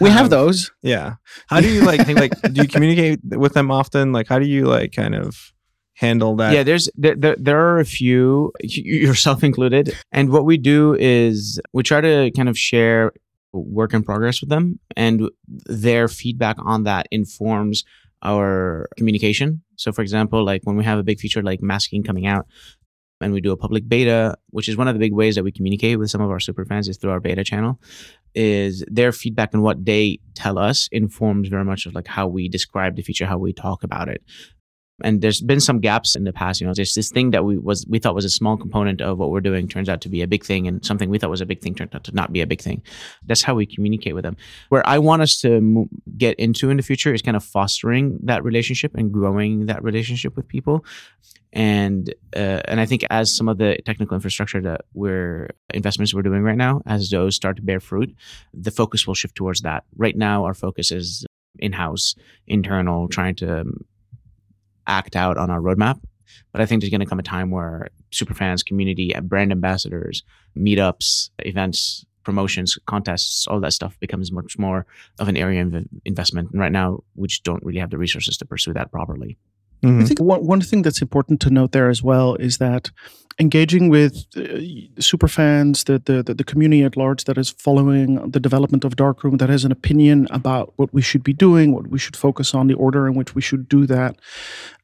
We have those. Yeah. How do you like think, like do you communicate with them often? Like how do you like kind of handle that? Yeah, there's there, there, there are a few yourself included. And what we do is we try to kind of share work in progress with them and their feedback on that informs our communication. So for example, like when we have a big feature like masking coming out, and we do a public beta, which is one of the big ways that we communicate with some of our super fans is through our beta channel. Is their feedback and what they tell us informs very much of like how we describe the feature, how we talk about it. And there's been some gaps in the past. You know, there's this thing that we was we thought was a small component of what we're doing turns out to be a big thing, and something we thought was a big thing turned out to not be a big thing. That's how we communicate with them. Where I want us to get into in the future is kind of fostering that relationship and growing that relationship with people and uh, and I think as some of the technical infrastructure that we're investments we're doing right now, as those start to bear fruit, the focus will shift towards that. Right now, our focus is in-house, internal, trying to um, act out on our roadmap. But I think there's going to come a time where superfans, community, brand ambassadors, meetups, events, promotions, contests, all that stuff becomes much more of an area of investment. And right now, we just don't really have the resources to pursue that properly. Mm-hmm. I think one, one thing that's important to note there as well is that engaging with uh, super fans, the, the, the community at large that is following the development of Darkroom, that has an opinion about what we should be doing, what we should focus on, the order in which we should do that,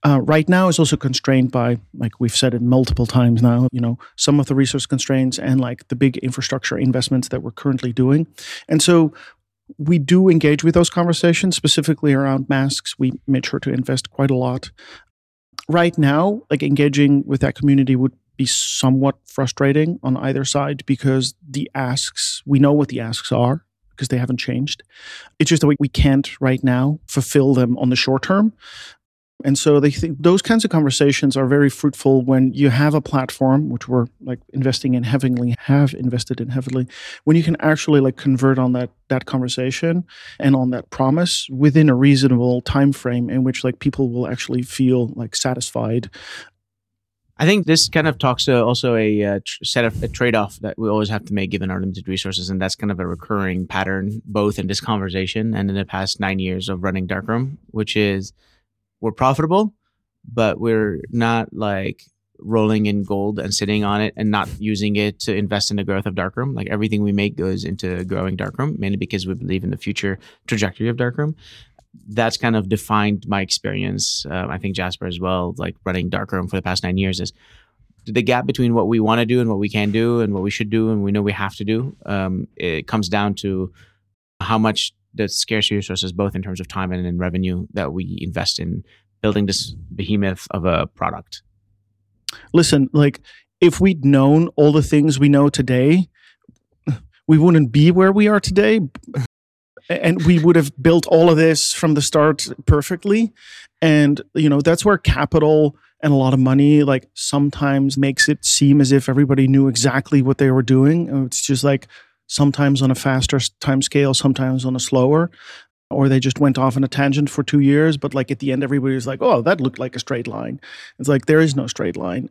uh, right now is also constrained by, like we've said it multiple times now, you know, some of the resource constraints and like the big infrastructure investments that we're currently doing. And so we do engage with those conversations, specifically around masks. We made sure to invest quite a lot. Right now, like engaging with that community would be somewhat frustrating on either side because the asks, we know what the asks are because they haven't changed. It's just that we can't right now fulfill them on the short term. And so they think those kinds of conversations are very fruitful when you have a platform, which we're like investing in heavily, have invested in heavily, when you can actually like convert on that that conversation and on that promise within a reasonable time frame in which like people will actually feel like satisfied. I think this kind of talks to also a uh, tr- set of a trade-off that we always have to make given our limited resources, and that's kind of a recurring pattern both in this conversation and in the past nine years of running Darkroom, which is we're profitable, but we're not like rolling in gold and sitting on it and not using it to invest in the growth of Darkroom. Like everything we make goes into growing Darkroom, mainly because we believe in the future trajectory of Darkroom. That's kind of defined my experience. Uh, I think Jasper as well, like running Darkroom for the past nine years, is the gap between what we want to do and what we can do and what we should do and we know we have to do. Um, it comes down to how much the scarce resources, both in terms of time and in revenue, that we invest in building this behemoth of a product. Listen, like if we'd known all the things we know today, we wouldn't be where we are today. And we would have built all of this from the start perfectly. And, you know, that's where capital and a lot of money like sometimes makes it seem as if everybody knew exactly what they were doing. It's just like sometimes on a faster time scale, sometimes on a slower. Or they just went off on a tangent for two years, but like at the end, everybody was like, oh, that looked like a straight line. It's like there is no straight line.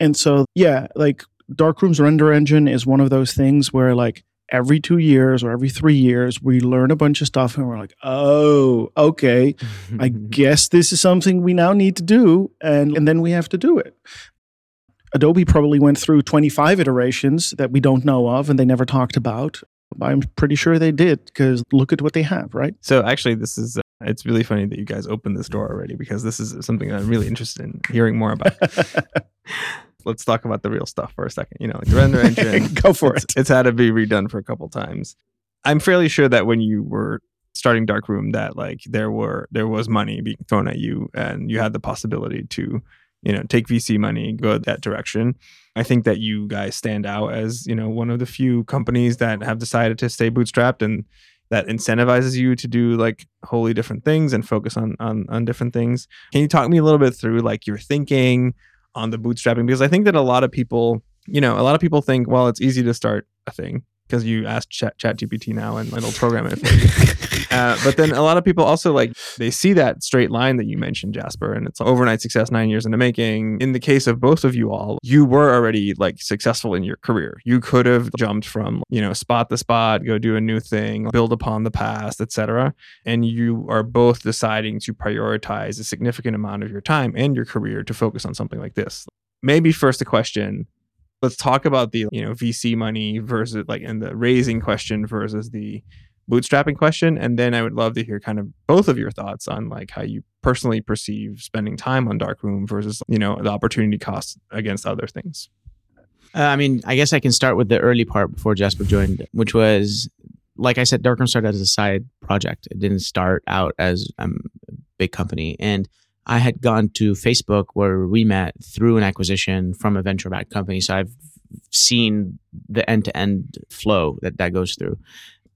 And so, yeah, like Darkroom's render engine is one of those things where like every two years or every three years, we learn a bunch of stuff and we're like, oh, okay, I guess this is something we now need to do. And, and then we have to do it. Adobe probably went through 25 iterations that we don't know of and they never talked about. I'm pretty sure they did because look at what they have, right? So actually, this is uh, It's really funny that you guys opened this door already because this is something I'm really interested in hearing more about. Let's talk about the real stuff for a second. You know, like the render engine. Go for it's, it. It's had to be redone for a couple times. I'm fairly sure that when you were starting Darkroom, that like there were there was money being thrown at you, and you had the possibility to, you know, take VC money, go that direction. I think that you guys stand out as you know one of the few companies that have decided to stay bootstrapped and that incentivizes you to do like wholly different things and focus on on on different things. Can you talk me a little bit through like your thinking on the bootstrapping? Because I think that a lot of people, you know, a lot of people think, well, it's easy to start a thing because you ask Chat, Chat GPT now and it'll program it for you. uh, but then a lot of people also like they see that straight line that you mentioned, Jasper, and it's overnight success, nine years in the making. In the case of both of you all, you were already like successful in your career. You could have jumped from you know spot to spot, go do a new thing, build upon the past, etc. And you are both deciding to prioritize a significant amount of your time and your career to focus on something like this. Maybe first a question let's talk about the you know VC money versus like and the raising question versus the bootstrapping question and then I would love to hear kind of both of your thoughts on like how you personally perceive spending time on darkroom versus you know the opportunity cost against other things. Uh, I mean, I guess I can start with the early part before Jasper joined, which was like I said, Darkroom started as a side project. It didn't start out as um, a big company. And I had gone to Facebook where we met through an acquisition from a venture backed company. So I've seen the end to end flow that that goes through.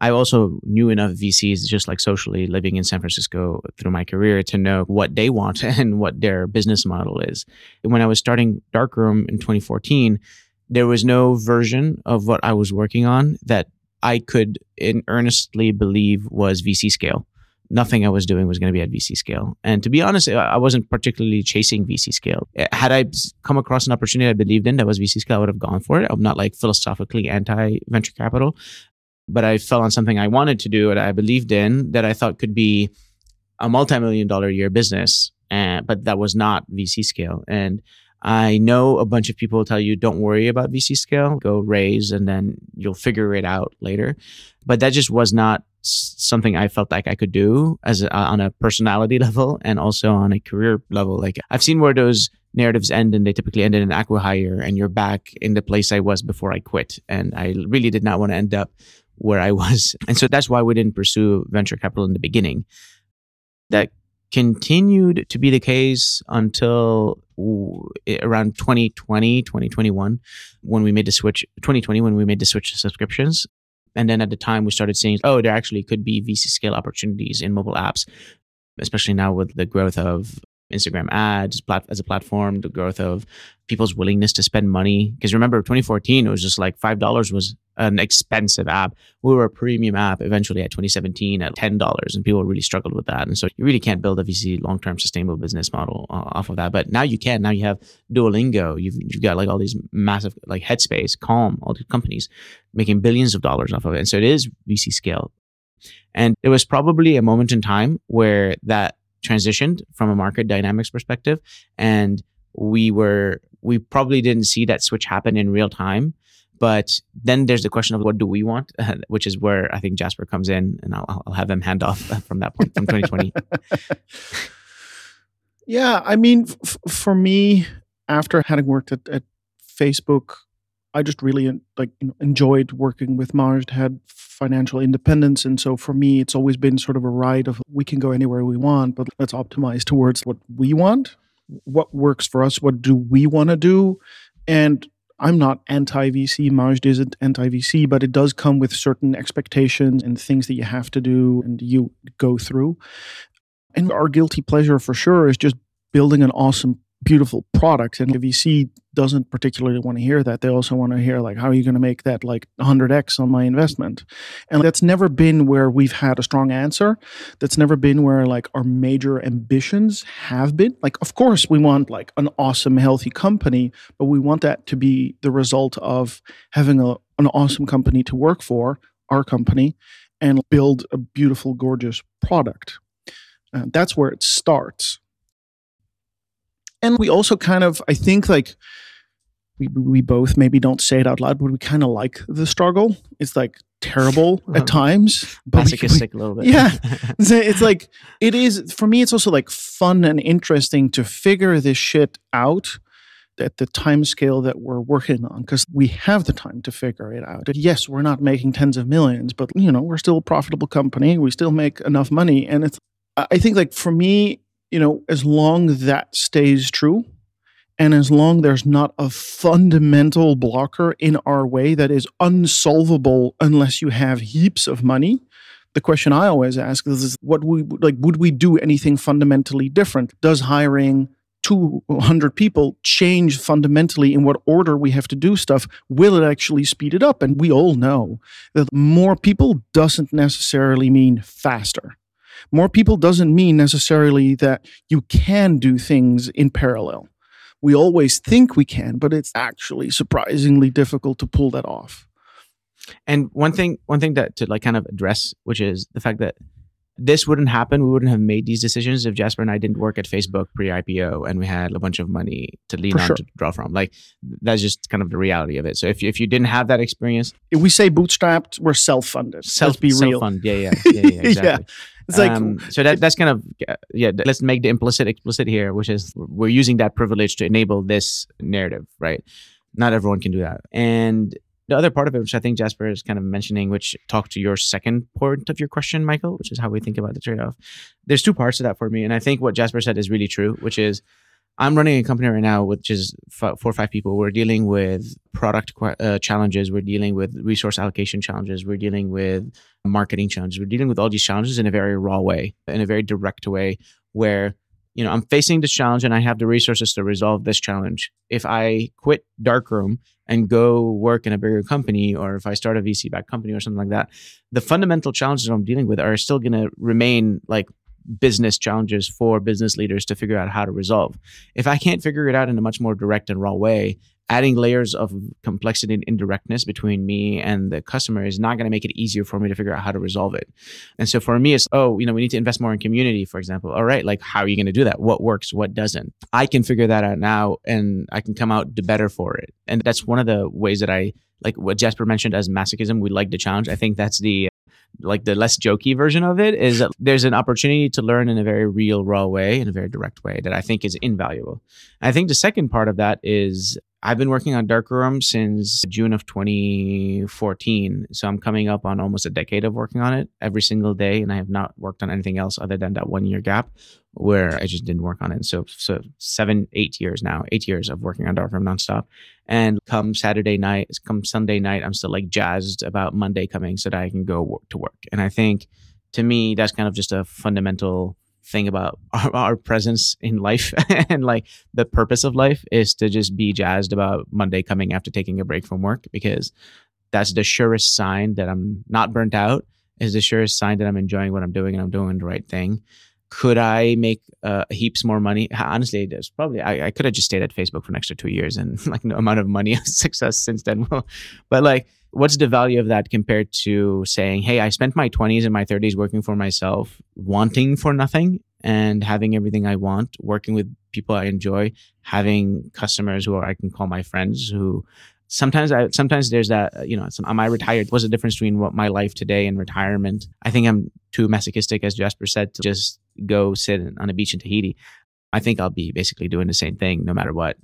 I also knew enough VCs, just like socially living in San Francisco through my career, to know what they want and what their business model is. When I was starting Darkroom in 2014, there was no version of what I was working on that I could in earnestly believe was VC scale nothing I was doing was going to be at VC scale. And to be honest, I wasn't particularly chasing VC scale. Eh, had I come across an opportunity I believed in that was VC scale, I would have gone for it. I'm not like philosophically anti venture capital, but I fell on something I wanted to do and I believed in that I thought could be a multi-million dollar year business, and, but that was not VC scale. And I know a bunch of people tell you don't worry about VC scale, go raise and then you'll figure it out later. But that just was not something I felt like I could do as a, on a personality level and also on a career level. Like I've seen where those narratives end and they typically end in an acquihire and you're back in the place I was before I quit. And I really did not want to end up where I was. And so that's why we didn't pursue venture capital in the beginning. That continued to be the case until around 2020, 2021, when we made the switch, 2020, when we made the switch to subscriptions. And then at the time, we started seeing, oh, there actually could be VC scale opportunities in mobile apps, especially now with the growth of Instagram ads as a platform, the growth of people's willingness to spend money. Because remember, 2014, it was just like $5 was an expensive app. We were a premium app eventually at 2017 at $10, and people really struggled with that. And so you really can't build a VC long term sustainable business model uh, off of that. But now you can. Now you have Duolingo. You've, you've got like all these massive, like Headspace, Calm, all these companies making billions of dollars off of it. And so it is VC scale. And it was probably a moment in time where that transitioned from a market dynamics perspective. And we were, we probably didn't see that switch happen in real time. But then there's the question of what do we want, which is where I think Jasper comes in, and I'll, I'll have them hand off from that point from 2020. yeah, I mean, f- for me, after having worked at, at Facebook, I just really like enjoyed working with Majd, had financial independence, and so for me, it's always been sort of a ride of we can go anywhere we want, but let's optimize towards what we want, what works for us, what do we want to do, and I'm not anti VC. Majd isn't anti VC, but it does come with certain expectations and things that you have to do and you go through. And our guilty pleasure for sure is just building an awesome beautiful product and VC doesn't particularly want to hear that. They also want to hear like how are you going to make that like 100x on my investment? And that's never been where we've had a strong answer. That's never been where like our major ambitions have been. Like of course we want like an awesome healthy company, but we want that to be the result of having a, an awesome company to work for, our company, and build a beautiful gorgeous product. Uh, that's where it starts and we also kind of i think like we, we both maybe don't say it out loud but we kind of like the struggle it's like terrible at uh-huh. times. but Masochistic a little bit. Yeah. it's, it's like it is for me. It's also like fun and interesting to figure this shit out at the time scale that we're working on because we have the time to figure it out. Yes, we're not making tens of millions, but you know we're still a profitable company. We still make enough money, and it's. I think like for me, you know, as long that stays true, and as long there's not a fundamental blocker in our way that is unsolvable unless you have heaps of money, the question I always ask is, what we like would we do anything fundamentally different? Does hiring 200 people change fundamentally in what order we have to do stuff? Will it actually speed it up? And we all know that more people doesn't necessarily mean faster. More people doesn't mean necessarily that you can do things in parallel. We always think we can, but it's actually surprisingly difficult to pull that off. And one thing, one thing that to like kind of address, which is the fact that this wouldn't happen. We wouldn't have made these decisions if Jasper and I didn't work at Facebook pre-IPO and we had a bunch of money to lean For on sure. to draw from. Like that's just kind of the reality of it. So if you, if you didn't have that experience, If we say bootstrapped, we're self-funded. self Let's be real. fund, yeah, yeah, yeah, yeah, exactly. It's like um, so that that's kind of yeah. Let's make the implicit explicit here, which is we're using that privilege to enable this narrative, right? Not everyone can do that, and the other part of it, which I think Jasper is kind of mentioning, which talked to your second point of your question, Michael, which is how we think about the trade off. There's two parts to that for me, and I think what Jasper said is really true, which is I'm running a company right now, which is f- four or five people. We're dealing with product uh, challenges. We're dealing with resource allocation challenges. We're dealing with marketing challenges. We're dealing with all these challenges in a very raw way, in a very direct way, where you know I'm facing this challenge and I have the resources to resolve this challenge. If I quit Darkroom and go work in a bigger company, or if I start a VC backed company or something like that, the fundamental challenges I'm dealing with are still going to remain like business challenges for business leaders to figure out how to resolve. If I can't figure it out in a much more direct and raw way, adding layers of complexity and indirectness between me and the customer is not going to make it easier for me to figure out how to resolve it. And so for me, it's, oh, you know, we need to invest more in community, for example. All right, like, how are you going to do that? What works? What doesn't? I can figure that out now and I can come out the better for it. And that's one of the ways that I, like what Jasper mentioned as masochism, we like the challenge. I think that's the, like the less jokey version of it is there's an opportunity to learn in a very real raw way in a very direct way that i think is invaluable i think the second part of that is i've been working on darkroom since june of 2014 so i'm coming up on almost a decade of working on it every single day and i have not worked on anything else other than that one year gap where i just didn't work on it so so seven eight years now eight years of working on darkroom nonstop and come Saturday night, come Sunday night, I'm still like jazzed about Monday coming so that I can go work to work. And I think to me, that's kind of just a fundamental thing about our, our presence in life and like the purpose of life is to just be jazzed about Monday coming after taking a break from work because that's the surest sign that I'm not burnt out is the surest sign that I'm enjoying what I'm doing and I'm doing the right thing could I make uh, heaps more money? Honestly, there's probably I, I could have just stayed at Facebook for an extra two years and like no amount of money success since then. Well, but like, what's the value of that compared to saying, "Hey, I spent my 20s and my 30s working for myself, wanting for nothing and having everything I want, working with people I enjoy, having customers who are, I can call my friends who." Sometimes I sometimes there's that uh, you know some, am I retired? What's the difference between what my life today and retirement? I think I'm too masochistic, as Jasper said, to just go sit on a beach in Tahiti. I think I'll be basically doing the same thing no matter what.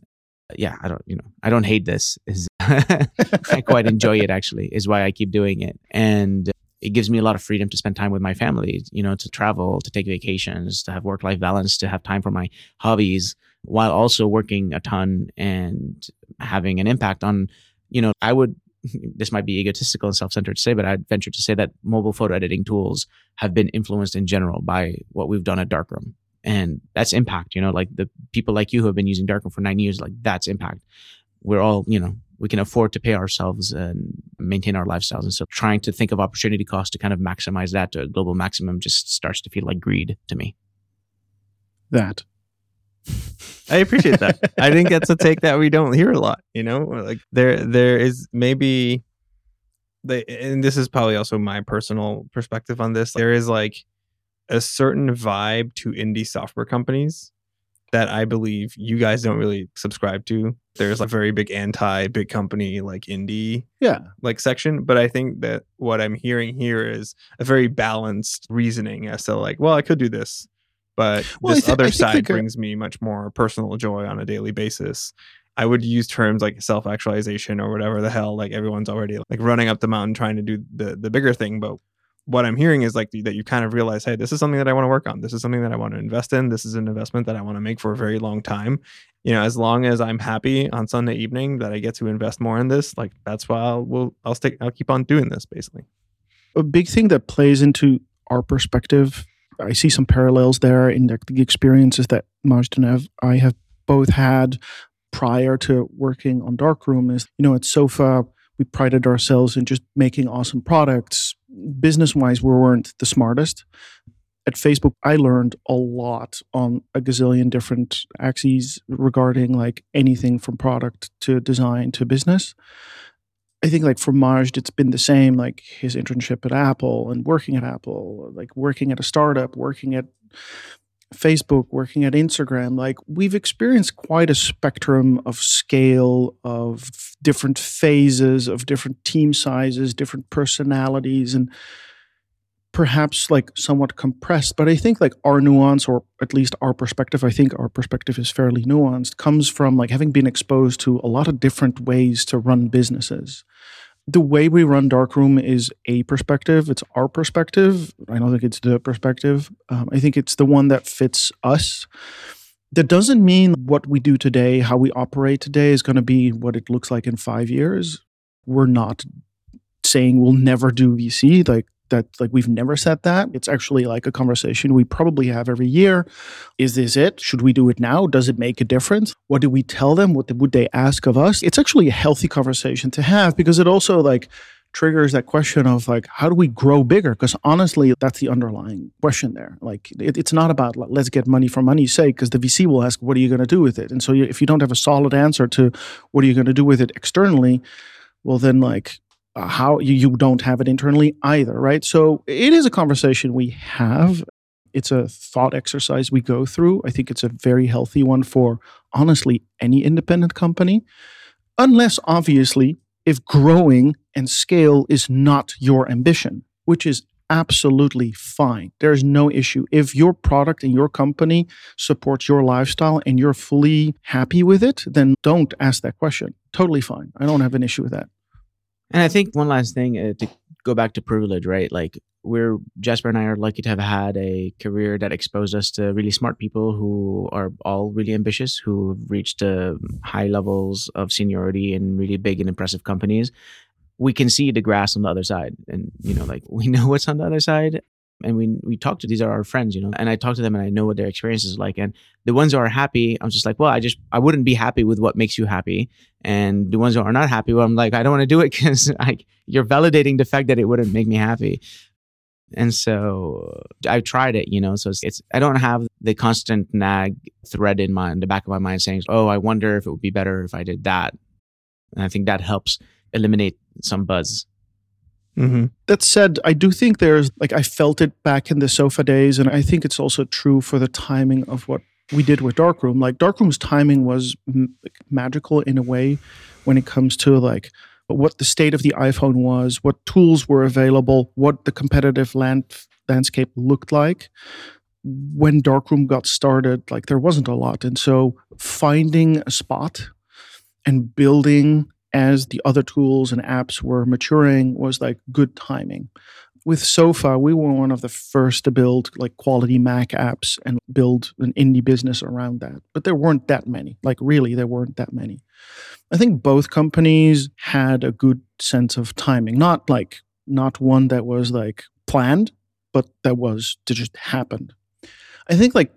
Uh, yeah, I don't, you know, I don't hate this. Is I quite enjoy it actually. Is why I keep doing it, and it gives me a lot of freedom to spend time with my family. You know, to travel, to take vacations, to have work life balance, to have time for my hobbies, while also working a ton and having an impact on. You know, I would this might be egotistical and self-centered to say, but I'd venture to say that mobile photo editing tools have been influenced in general by what we've done at Darkroom. And that's impact, you know, like the people like you who have been using Darkroom for nine years, like that's impact. We're all, you know, we can afford to pay ourselves and maintain our lifestyles. And so trying to think of opportunity cost to kind of maximize that to a global maximum just starts to feel like greed to me. that. I appreciate that. I think that's a take that we don't hear a lot. You know, like there there is maybe they and this is probably also my personal perspective on this. There is like a certain vibe to indie software companies that I believe you guys don't really subscribe to. There's a very big anti big company like indie Yeah. like section, but I think that what I'm hearing here is a very balanced reasoning as to like, well, I could do this, but Well, this thi- I other side brings me much more personal joy on a daily basis. I would use terms like self actualization or whatever the hell. Like everyone's already like running up the mountain trying to do the the bigger thing, but what I'm hearing is like that you kind of realize, hey, this is something that I want to work on. This is something that I want to invest in. This is an investment that I want to make for a very long time. You know, as long as I'm happy on Sunday evening that I get to invest more in this, like that's why I'll will I'll stick I'll keep on doing this basically. a big thing that plays into our perspective. I see some parallels there in the, the experiences that Majd and I have both had prior to working on Darkroom. Is you know at Sofa we prided ourselves in just making awesome products. Business wise, we weren't the smartest. At Facebook, I learned a lot on a gazillion different axes regarding like anything from product to design to business. I think like for Majd, it's been the same, like his internship at Apple and working at Apple, like working at a startup, working at Facebook, working at Instagram. Like we've experienced quite a spectrum of scale, of different phases, of different team sizes, different personalities, and perhaps like somewhat compressed. But I think like our nuance, or at least our perspective, I think our perspective is fairly nuanced, comes from like having been exposed to a lot of different ways to run businesses the way we run Darkroom is a perspective. It's our perspective. I don't think it's the perspective. Um, I think it's the one that fits us. That doesn't mean what we do today, how we operate today, is going to be what it looks like in five years. We're not saying we'll never do VC. Like that, like we've never said that. It's actually like a conversation we probably have every year. Is this it? Should we do it now? Does it make a difference? What do we tell them? What would they ask of us? It's actually a healthy conversation to have because it also like triggers that question of like how do we grow bigger because honestly that's the underlying question there like it, it's not about like, let's get money for money's sake because the vc will ask what are you going to do with it and so you, if you don't have a solid answer to what are you going to do with it externally well then like Uh, how you, you don't have it internally either right? So it is a conversation we have. It's a thought exercise we go through. I think it's a very healthy one for honestly any independent company unless obviously if growing and scale is not your ambition which is absolutely fine. There's no issue. If your product and your company supports your lifestyle and you're fully happy with it then don't ask that question. Totally fine. I don't have an issue with that And I think one last thing uh, to go back to privilege, right? Like we're Jasper and I are lucky to have had a career that exposed us to really smart people who are all really ambitious, who have reached uh, high levels of seniority in really big and impressive companies. We can see the grass on the other side, and you know, like we know what's on the other side. And we we talk to these are our friends, you know, and I talk to them and I know what their experience is like. And the ones who are happy, I'm just like, well, I just I wouldn't be happy with what makes you happy. And the ones who are not happy well i'm like i don't want to do it because like you're validating the fact that it wouldn't make me happy. And so i've tried it you know so it's, it's i don't have the constant nag thread in my in the back of my mind saying oh i wonder if it would be better if i did that. And i think that helps eliminate some buzz Mm-hmm. that said, I do think there's like I felt it back in the sofa days, and I think it's also true for the timing of what we did with Darkroom. Like Darkroom's timing was m- magical in a way when it comes to like what the state of the iPhone was, what tools were available, what the competitive land landscape looked like. When Darkroom got started, like there wasn't a lot, and so finding a spot and building as the other tools and apps were maturing was like good timing. With Sofa, we were one of the first to build like quality Mac apps and build an indie business around that. But there weren't that many. Like really, there weren't that many. I think both companies had a good sense of timing. Not like not one that was like planned, but that was to just happened. I think like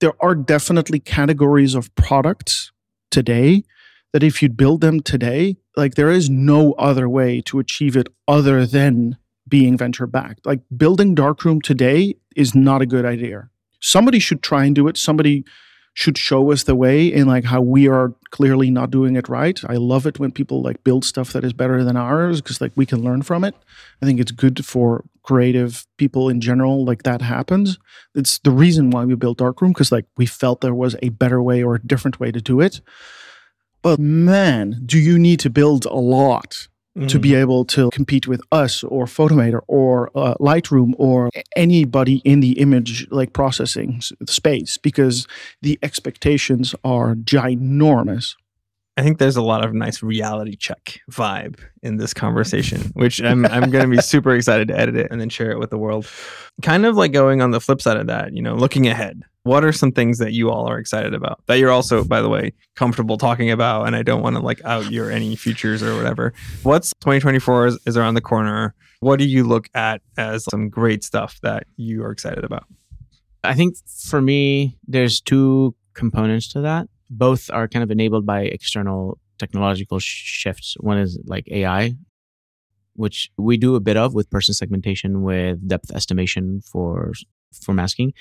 there are definitely categories of products today that if you build them today, like there is no other way to achieve it other than being venture backed. Like building Darkroom today is not a good idea. Somebody should try and do it. Somebody should show us the way in like how we are clearly not doing it right. I love it when people like build stuff that is better than ours because like we can learn from it. I think it's good for creative people in general like that happens. It's the reason why we built Darkroom because like we felt there was a better way or a different way to do it. But man, do you need to build a lot to be able to compete with us or Photomator or uh, Lightroom or anybody in the image like processing space because the expectations are ginormous. I think there's a lot of nice reality check vibe in this conversation, which I'm I'm going to be super excited to edit it and then share it with the world. Kind of like going on the flip side of that, you know, looking ahead. What are some things that you all are excited about that you're also, by the way, comfortable talking about? And I don't want to like out your any futures or whatever. What's 2024 is, is around the corner. What do you look at as some great stuff that you are excited about? I think for me, there's two components to that. Both are kind of enabled by external technological shifts. One is like AI, which we do a bit of with person segmentation, with depth estimation for for masking.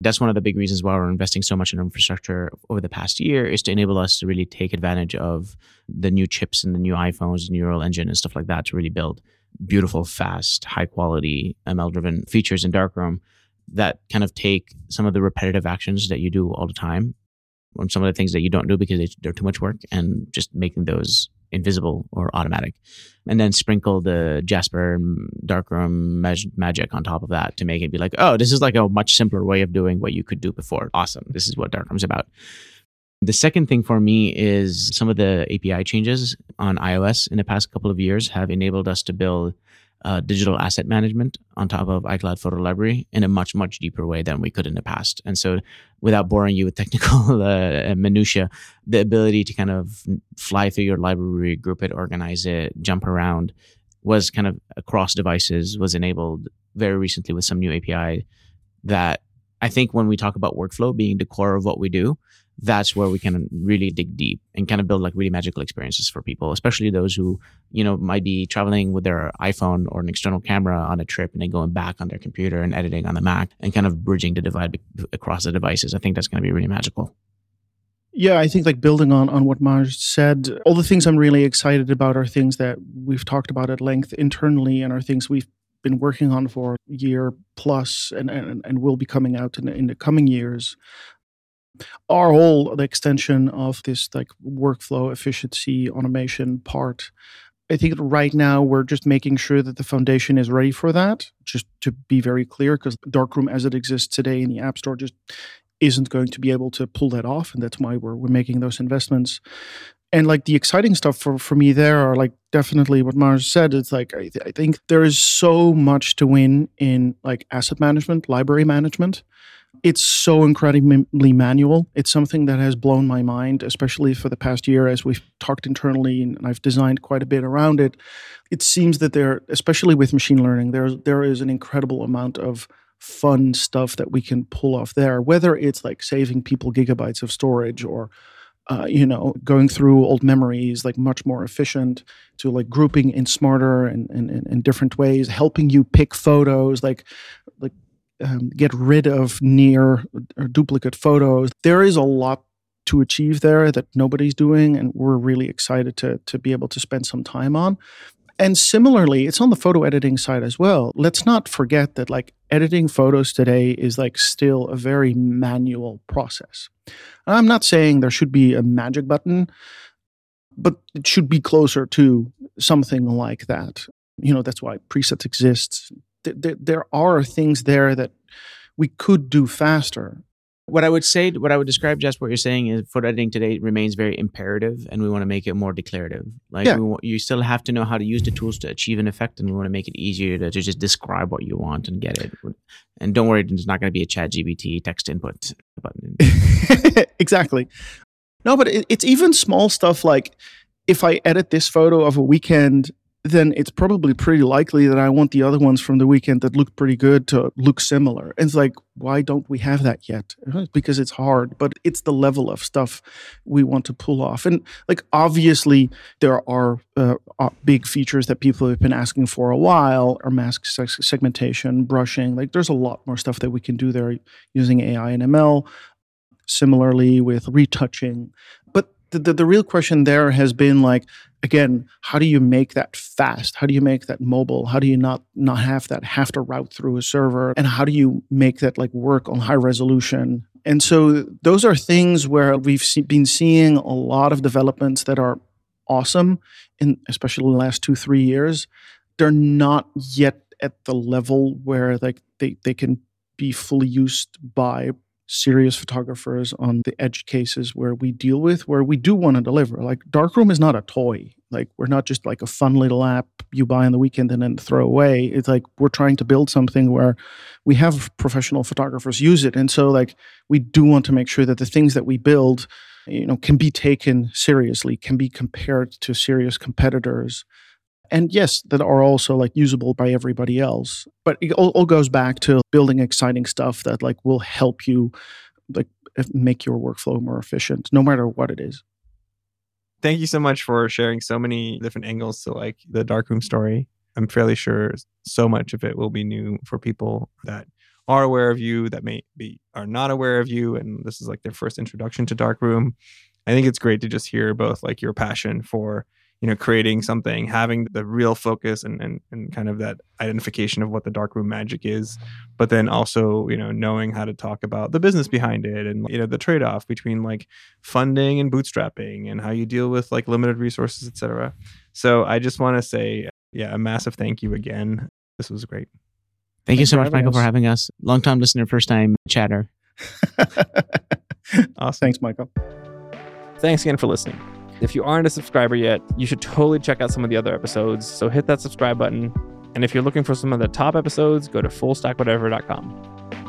That's one of the big reasons why we're investing so much in infrastructure over the past year is to enable us to really take advantage of the new chips and the new iPhones, neural engine and stuff like that to really build beautiful, fast, high quality ML driven features in Darkroom that kind of take some of the repetitive actions that you do all the time or some of the things that you don't do because they're too much work and just making those invisible or automatic. And then sprinkle the Jasper Darkroom mag- magic on top of that to make it be like, oh, this is like a much simpler way of doing what you could do before. Awesome. This is what Darkroom's about. The second thing for me is some of the API changes on iOS in the past couple of years have enabled us to build uh, digital asset management on top of iCloud Photo Library in a much, much deeper way than we could in the past. And so, without boring you with technical uh, minutia, the ability to kind of fly through your library, group it, organize it, jump around was kind of across devices, was enabled very recently with some new API that I think when we talk about workflow being the core of what we do, that's where we can really dig deep and kind of build like really magical experiences for people, especially those who, you know, might be traveling with their iPhone or an external camera on a trip and then going back on their computer and editing on the Mac and kind of bridging the divide across the devices. I think that's going to be really magical. Yeah, I think like building on on what Majd said, all the things I'm really excited about are things that we've talked about at length internally and are things we've been working on for a year plus and, and, and will be coming out in, in the coming years our whole the extension of this like workflow efficiency automation part i think right now we're just making sure that the foundation is ready for that just to be very clear because darkroom as it exists today in the app store just isn't going to be able to pull that off and that's why we're, we're making those investments and like the exciting stuff for, for me there are like definitely what Majd said. It's like I, th- I think there is so much to win in like asset management, library management, it's so incredibly manual. It's something that has blown my mind, especially for the past year as we've talked internally and I've designed quite a bit around it. It seems that there, especially with machine learning, there there is an incredible amount of fun stuff that we can pull off there. Whether it's like saving people gigabytes of storage or uh, you know, going through old memories, like much more efficient, to like grouping in smarter and, and, and different ways, helping you pick photos, like like um, get rid of near or duplicate photos. There is a lot to achieve there that nobody's doing, and we're really excited to to be able to spend some time on. And similarly, it's on the photo editing side as well. Let's not forget that like editing photos today is like still a very manual process. And I'm not saying there should be a magic button, but it should be closer to something like that. You know, that's why presets exist th- there are things there that we could do faster. What I would say, what I would describe, just what you're saying is photo editing today remains very imperative, and we want to make it more declarative. Like yeah. we, you still have to know how to use the tools to achieve an effect, and we want to make it easier to, to just describe what you want and get it. And don't worry, there's not going to be a Chat GPT text input button. exactly. No, but it, it's even small stuff like if I edit this photo of a weekend then it's probably pretty likely that I want the other ones from the weekend that looked pretty good to look similar. And it's like, why don't we have that yet? Because it's hard, but it's the level of stuff we want to pull off. And like, obviously, there are uh, uh big features that people have been asking for a while or mask segmentation, brushing. Like, there's a lot more stuff that we can do there using AI and ML. Similarly with retouching. But the, the, the real question there has been like, again, how do you make that fast? How do you make that mobile? How do you not not have that have to route through a server? And how do you make that like work on high resolution? And so those are things where we've see, been seeing a lot of developments that are awesome, in especially the last two three years. They're not yet at the level where like they, they can be fully used by serious photographers on the edge cases where we deal with where we do want to deliver. Like darkroom is not a toy. Like we're not just like a fun little app you buy on the weekend and then throw away. It's like we're trying to build something where we have professional photographers use it. And so like we do want to make sure that the things that we build you know can be taken seriously can be compared to serious competitors and yes that are also like usable by everybody else but it all, all goes back to building exciting stuff that like will help you like make your workflow more efficient no matter what it is. Thank you so much for sharing so many different angles to like the darkroom story. I'm fairly sure so much of it will be new for people that are aware of you that may be are not aware of you and this is like their first introduction to darkroom. I think it's great to just hear both like your passion for you know creating something having the real focus and, and and kind of that identification of what the darkroom magic is but then also you know knowing how to talk about the business behind it and you know the trade-off between like funding and bootstrapping and how you deal with like limited resources etc so i just want to say yeah a massive thank you again. This was great. Thank Thanks you so much michael us. for having us. Long time listener first time chatter. Awesome thanks michael. Thanks again for listening if you aren't a subscriber yet, you should totally check out some of the other episodes. So hit that subscribe button. And if you're looking for some of the top episodes, go to fullstackwhatever.com.